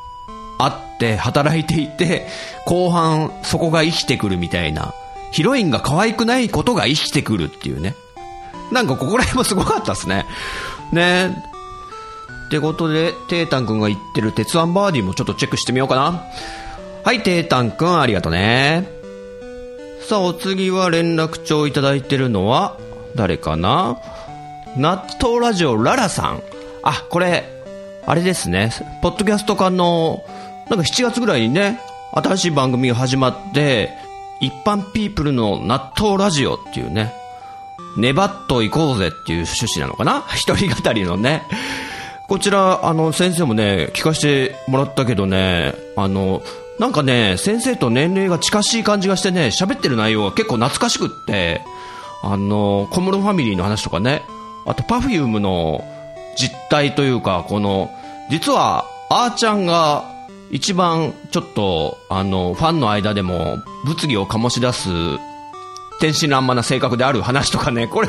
あって働いていて、後半そこが生きてくるみたいな、ヒロインが可愛くないことが生きてくるっていうね。なんかここら辺もすごかったっすね。ねってことで、テータン君が言ってる鉄腕バーディーもちょっとチェックしてみようかな。はい、テータン君ありがとね。さあ、お次は連絡帳いただいてるのは、誰かな？納豆ラジオララさん。あ、これ、あれですね。ポッドキャスト化の、なんか7月ぐらいにね、新しい番組が始まって、一般ピープルの納豆ラジオっていうね、粘っと行こうぜっていう趣旨なのかな？一人語りのね。こちら、あの、先生もね、聞かせてもらったけどね、あの、なんかね、先生と年齢が近しい感じがしてね、喋ってる内容が結構懐かしくって、あの、小室ファミリーの話とかね、あと Perfume の実態というか、この、実は、あーちゃんが一番ちょっと、あの、ファンの間でも物議を醸し出す天真爛漫な性格である話とかね、これ、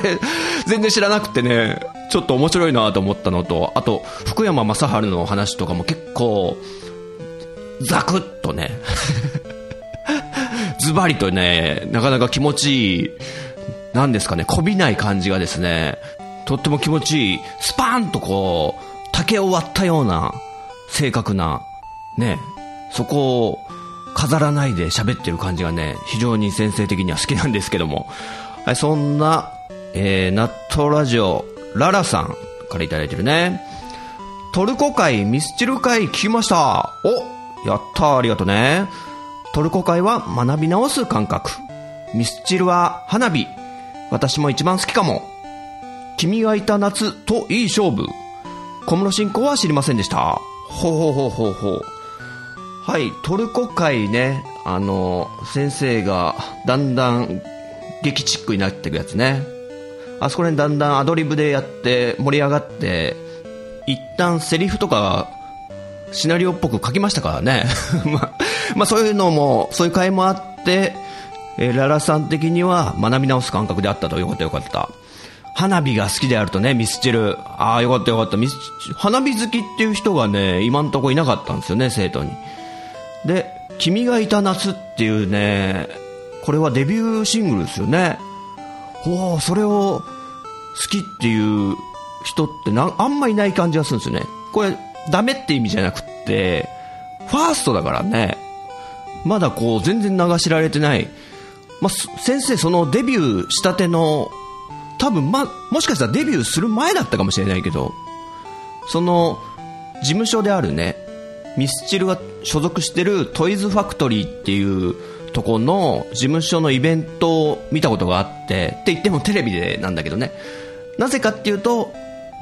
全然知らなくてね、ちょっと面白いなと思ったのと、あと、福山雅治の話とかも結構、ザクッとね、ズバリとね、なかなか気持ちいい、なんですかね、こびない感じがですね、とっても気持ちいい、スパーンとこう、竹を割ったような、正確な、ね、そこを飾らないで喋ってる感じがね、非常に先生的には好きなんですけども、はい、そんな、えー、納豆ラジオ、ララさんから頂いてるね。トルコ会、ミスチル会聞きました。おやったありがとね。トルコ会は学び直す感覚。ミスチルは花火。私も一番好きかも。君がいた夏といい勝負。小室進行は知りませんでした。ほうほうほうほうほう。はい、トルコ会ね、あの、先生がだんだん劇チックになっていくやつね。あそこでだんだんアドリブでやって盛り上がって、一旦セリフとかシナリオっぽく書きましたからね。まあ、まあそういうのも、そういう会もあって、えー、ララさん的には学び直す感覚であったとよかったよかった。花火が好きであるとね、ミスチル。ああ、よかったよかった。ミス花火好きっていう人がね、今んとこいなかったんですよね、生徒に。で、君がいた夏っていうね、これはデビューシングルですよね。おお、それを好きっていう人ってなあんまいない感じがするんですよね。これ、ダメって意味じゃなくって、ファーストだからね、まだこう全然流しられてない。まあ、先生そのデビューしたての多分ま、もしかしたらデビューする前だったかもしれないけど、その、事務所であるね、ミスチルが所属してるトイズファクトリーっていうとこの事務所のイベントを見たことがあって、って言ってもテレビでなんだけどね。なぜかっていうと、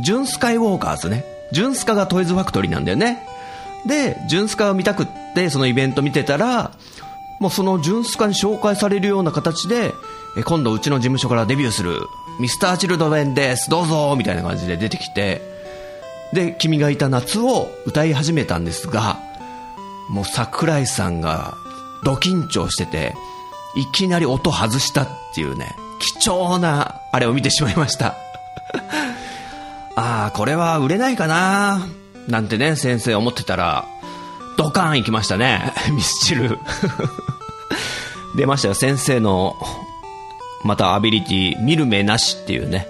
ジュンスカイウォーカーズね。ジュンスカがトイズファクトリーなんだよね。で、ジュンスカを見たくって、そのイベント見てたら、もうそのジュンスカに紹介されるような形で、え今度うちの事務所からデビューするミスターチルドレンです、どうぞみたいな感じで出てきて、で、君がいた夏を歌い始めたんですが、もう桜井さんがド緊張してて、いきなり音外したっていうね、貴重なあれを見てしまいました。ああ、これは売れないかななんてね、先生思ってたら、ドカーン行きましたね。ミスチル。出ましたよ、先生の、またアビリティ、見る目なしっていうね。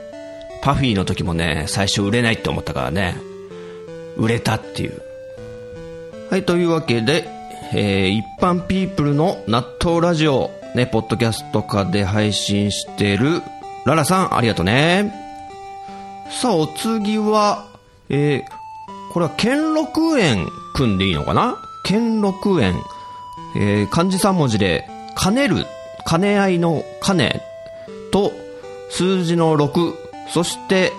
パフィーの時もね、最初売れないって思ったからね、売れたっていう。はい、というわけで、えー、一般ピープルの納豆ラジオ、ね、ポッドキャスト化で配信してる、ララさん、ありがとうね。さあ、お次は、えー、これは兼六園くんでいいのかな？兼六園。えー、漢字3文字で、兼ねる、兼ね合いの兼ねと、数字の6、そして、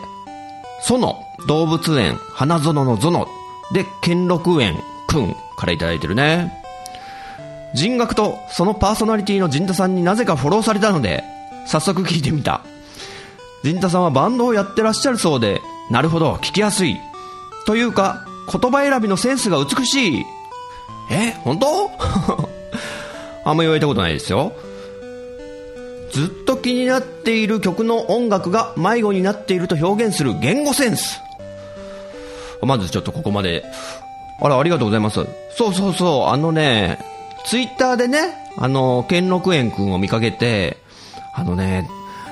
園、動物園、花園の園で、兼六園くんからいただいてるね。人学とそのパーソナリティの陣田さんになぜかフォローされたので、早速聞いてみた。陣田さんはバンドをやってらっしゃるそうで、なるほど、聞きやすい。というか、言葉選びのセンスが美しい。え、本当？あんま言われたことないですよ。ずっと気になっている曲の音楽が迷子になっていると表現する言語センス。まずちょっとここまで。あら、ありがとうございます。そうそうそう、あのね、ツイッターでね、あの、兼六園くんを見かけて、あのね、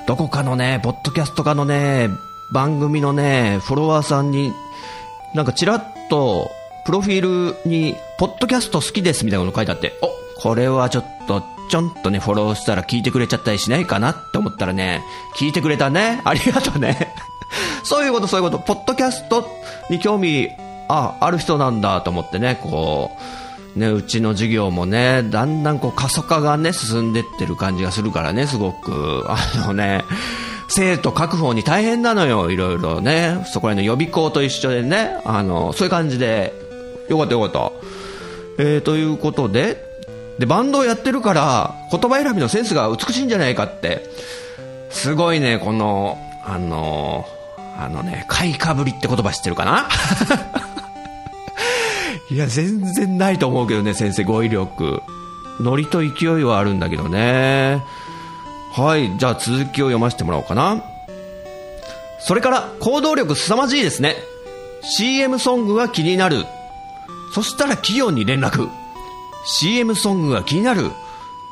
どこかのね、ポッドキャストかのね、番組のね、フォロワーさんに、なんかちらっと、プロフィールに、ポッドキャスト好きですみたいなの書いてあって、お、これはちょっと、ちょんとね、フォローしたら聞いてくれちゃったりしないかなって思ったらね、聞いてくれたね。ありがとうね。そういうこと、そういうこと。ポッドキャストに興味、あ、ある人なんだと思ってね、こう、ね、うちの授業もね、だんだんこう過疎化がね、進んでってる感じがするからね、すごく。あのね、生徒確保に大変なのよ、いろいろね。そこら辺の予備校と一緒でね、あの、そういう感じで、よかったよかった。えー、ということで、で、バンドをやってるから、言葉選びのセンスが美しいんじゃないかって、すごいね、この、あの、あのね、買いかぶりって言葉知ってるかな？いや、全然ないと思うけどね、先生、語彙力。ノリと勢いはあるんだけどね。はい、じゃあ続きを読ませてもらおうかな。それから、行動力凄まじいですね。CM ソングが気になる。そしたら企業に連絡。CM ソングが気になる。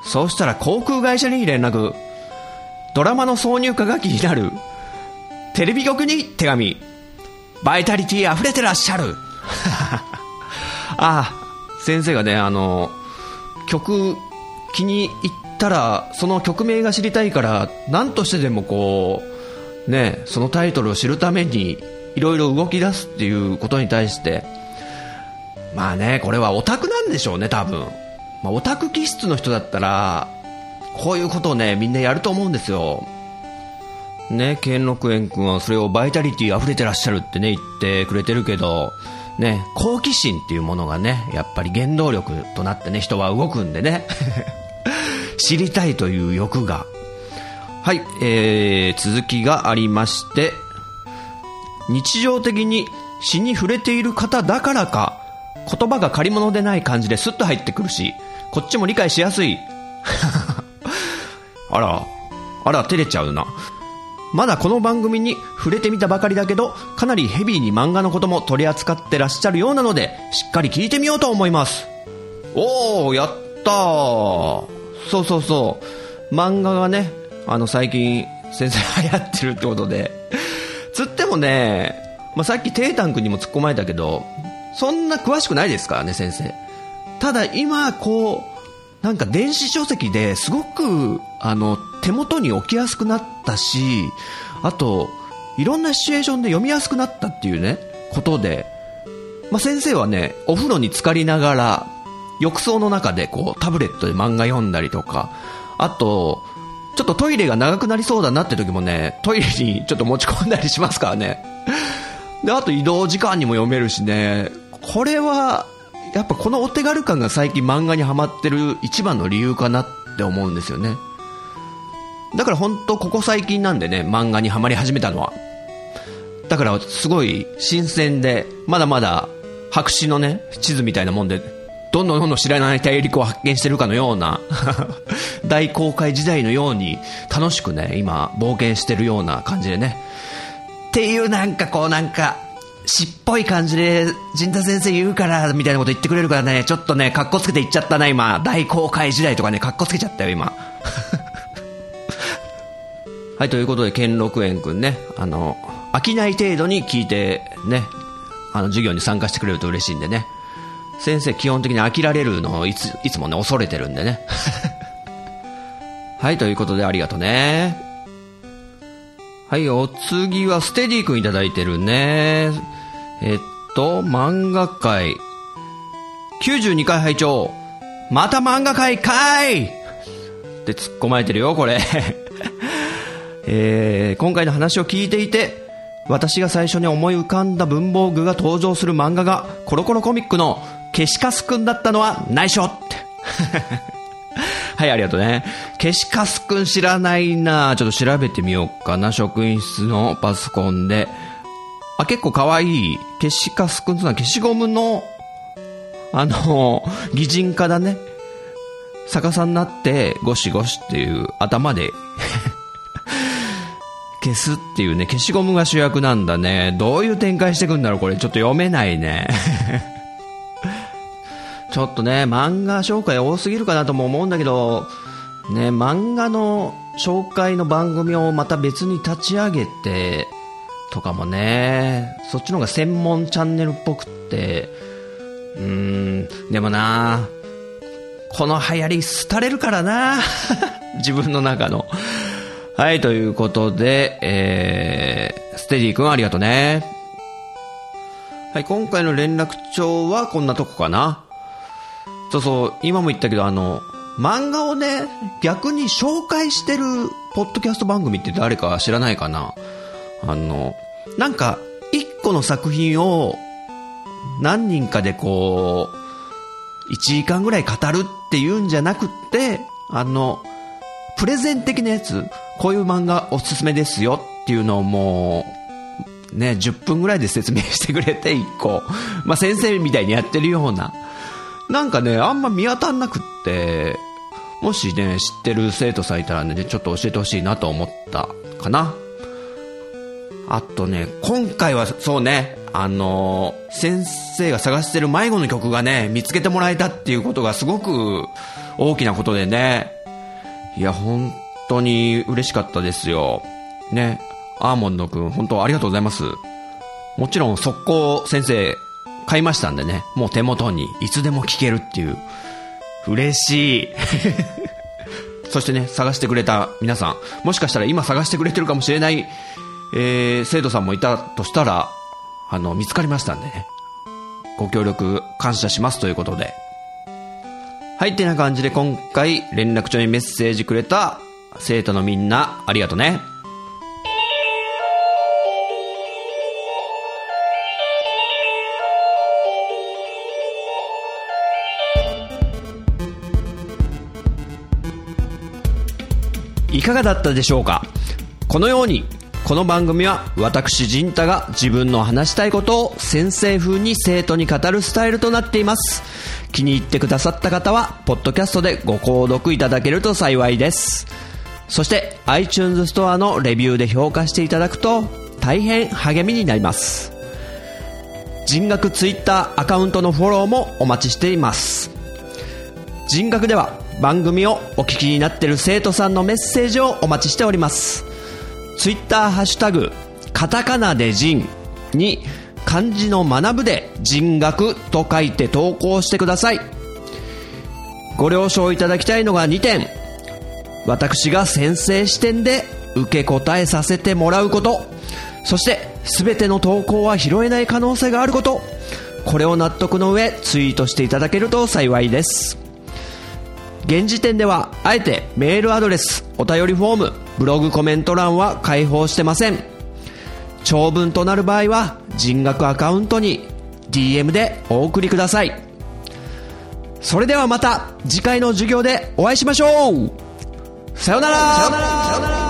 そしたら航空会社に連絡。ドラマの挿入歌が気になる。テレビ局に手紙。バイタリティ溢れてらっしゃる。あ、先生がね、あの、曲気に入ったら、その曲名が知りたいから、何としてでもこう、ね、そのタイトルを知るために、いろいろ動き出すっていうことに対して、まあね、これはオタクなんでしょうね、多分。まあ、オタク気質の人だったら、こういうことをね、みんなやると思うんですよ。ね、兼六園君はそれをバイタリティ溢れてらっしゃるってね、言ってくれてるけど、ね、好奇心っていうものがね、やっぱり原動力となってね、人は動くんでね。知りたいという欲が。はい、えー、続きがありまして、日常的に詩に触れている方だからか、言葉が借り物でない感じでスッと入ってくるし、こっちも理解しやすい。あら、あら、照れちゃうな。まだこの番組に触れてみたばかりだけど、かなりヘビーに漫画のことも取り扱ってらっしゃるようなので、しっかり聞いてみようと思います。おー、やったー。そうそうそう。漫画がね、あの最近先生流行ってるってことで。つってもね、まあ、さっきテータン君にも突っ込まれたけど、そんな詳しくないですからね、先生。ただ今、こう、なんか電子書籍ですごく、あの、手元に置きやすくなったし、あと、いろんなシチュエーションで読みやすくなったっていうね、ことで、まあ、先生はね、お風呂に浸かりながら、浴槽の中でこう、タブレットで漫画読んだりとか、あと、ちょっとトイレが長くなりそうだなって時もね、トイレにちょっと持ち込んだりしますからね。で、あと移動時間にも読めるしね、これは、やっぱこのお手軽感が最近漫画にハマってる一番の理由かなって思うんですよね。だから本当ここ最近なんでね、漫画にはまり始めたのは。だからすごい新鮮で、まだまだ白紙のね、地図みたいなもんで、どんどんどんどん知らない大陸を発見してるかのような 大公開時代のように楽しくね、今冒険してるような感じでね、っていうなんかこうなんか、しっぽい感じで、陣田先生言うから、みたいなこと言ってくれるからね、ちょっとね、格好つけて言っちゃったな、今。大公開時代とかね、格好つけちゃったよ、今。はい、ということで、兼六園くんね、あの、飽きない程度に聞いて、ね、あの、授業に参加してくれると嬉しいんでね。先生、基本的に飽きられるのをいつ、いつもね、恐れてるんでね。はい、ということで、ありがとうね。はい、お次はステディ君いただいてるね。えっと、漫画界。92回拝聴また漫画界かいって突っ込まれてるよ、これ。えー、今回の話を聞いていて、私が最初に思い浮かんだ文房具が登場する漫画が、コロコロコミックの消しカスくんだったのは内緒って。はい、ありがとうね。消しカスくん知らないなちょっと調べてみようかな。職員室のパソコンで。あ、結構可愛い。消しカスくんってのは消しゴムの、あの、擬人化だね。逆さになって、ゴシゴシっていう頭で 消すっていうね、消しゴムが主役なんだね。どういう展開してくんだろうこれ。ちょっと読めないね。ちょっとね、漫画紹介多すぎるかなとも思うんだけど、ね、漫画の紹介の番組をまた別に立ち上げて、とかもね、そっちの方が専門チャンネルっぽくって、うーん、でもな、この流行り廃れるからな、自分の中の。はい、ということで、えー、ステディ君ありがとうね。はい、今回の連絡帳はこんなとこかな。そうそう、今も言ったけど、あの、漫画をね、逆に紹介してるポッドキャスト番組って誰か知らないかなあの、なんか、一個の作品を何人かでこう、1時間ぐらい語るっていうんじゃなくって、あの、プレゼン的なやつ、こういう漫画おすすめですよっていうのをもう、ね、10分ぐらいで説明してくれて、1個。まあ、先生みたいにやってるような。なんかね、あんま見当たんなくって、もしね、知ってる生徒さんいたらね、ちょっと教えてほしいなと思ったかな。あとね、今回はそうね、あのー、先生が探してる迷子の曲がね、見つけてもらえたっていうことがすごく大きなことでね、いや、本当に嬉しかったですよ。ね、アーモンドくん、本当ありがとうございます。もちろん速攻先生買いましたんでね、もう手元にいつでも聴けるっていう、嬉しい。そしてね、探してくれた皆さん、もしかしたら今探してくれてるかもしれない、えー、生徒さんもいたとしたら、あの、見つかりましたんでね、ご協力感謝しますということで。はい、ってな感じで今回連絡帳にメッセージくれた生徒のみんな、ありがとね。かがだったでしょうか？このようにこの番組は私陣太が自分の話したいことを先生風に生徒に語るスタイルとなっています。気に入ってくださった方はポッドキャストでご購読いただけると幸いです。そして iTunes ストアのレビューで評価していただくと大変励みになります。人学 Twitter アカウントのフォローもお待ちしています。人学では番組をお聞きになっている生徒さんのメッセージをお待ちしております。ツイッターハッシュタグカタカナで人に漢字の学ぶで人学と書いて投稿してください。ご了承いただきたいのが2点。私が先生視点で受け答えさせてもらうこと。そして全ての投稿は拾えない可能性があること。これを納得の上ツイートしていただけると幸いです。現時点ではあえてメールアドレスお便りフォームブログコメント欄は開放してません。長文となる場合は人額アカウントに DM でお送りください。それではまた次回の授業でお会いしましょう。さよなら。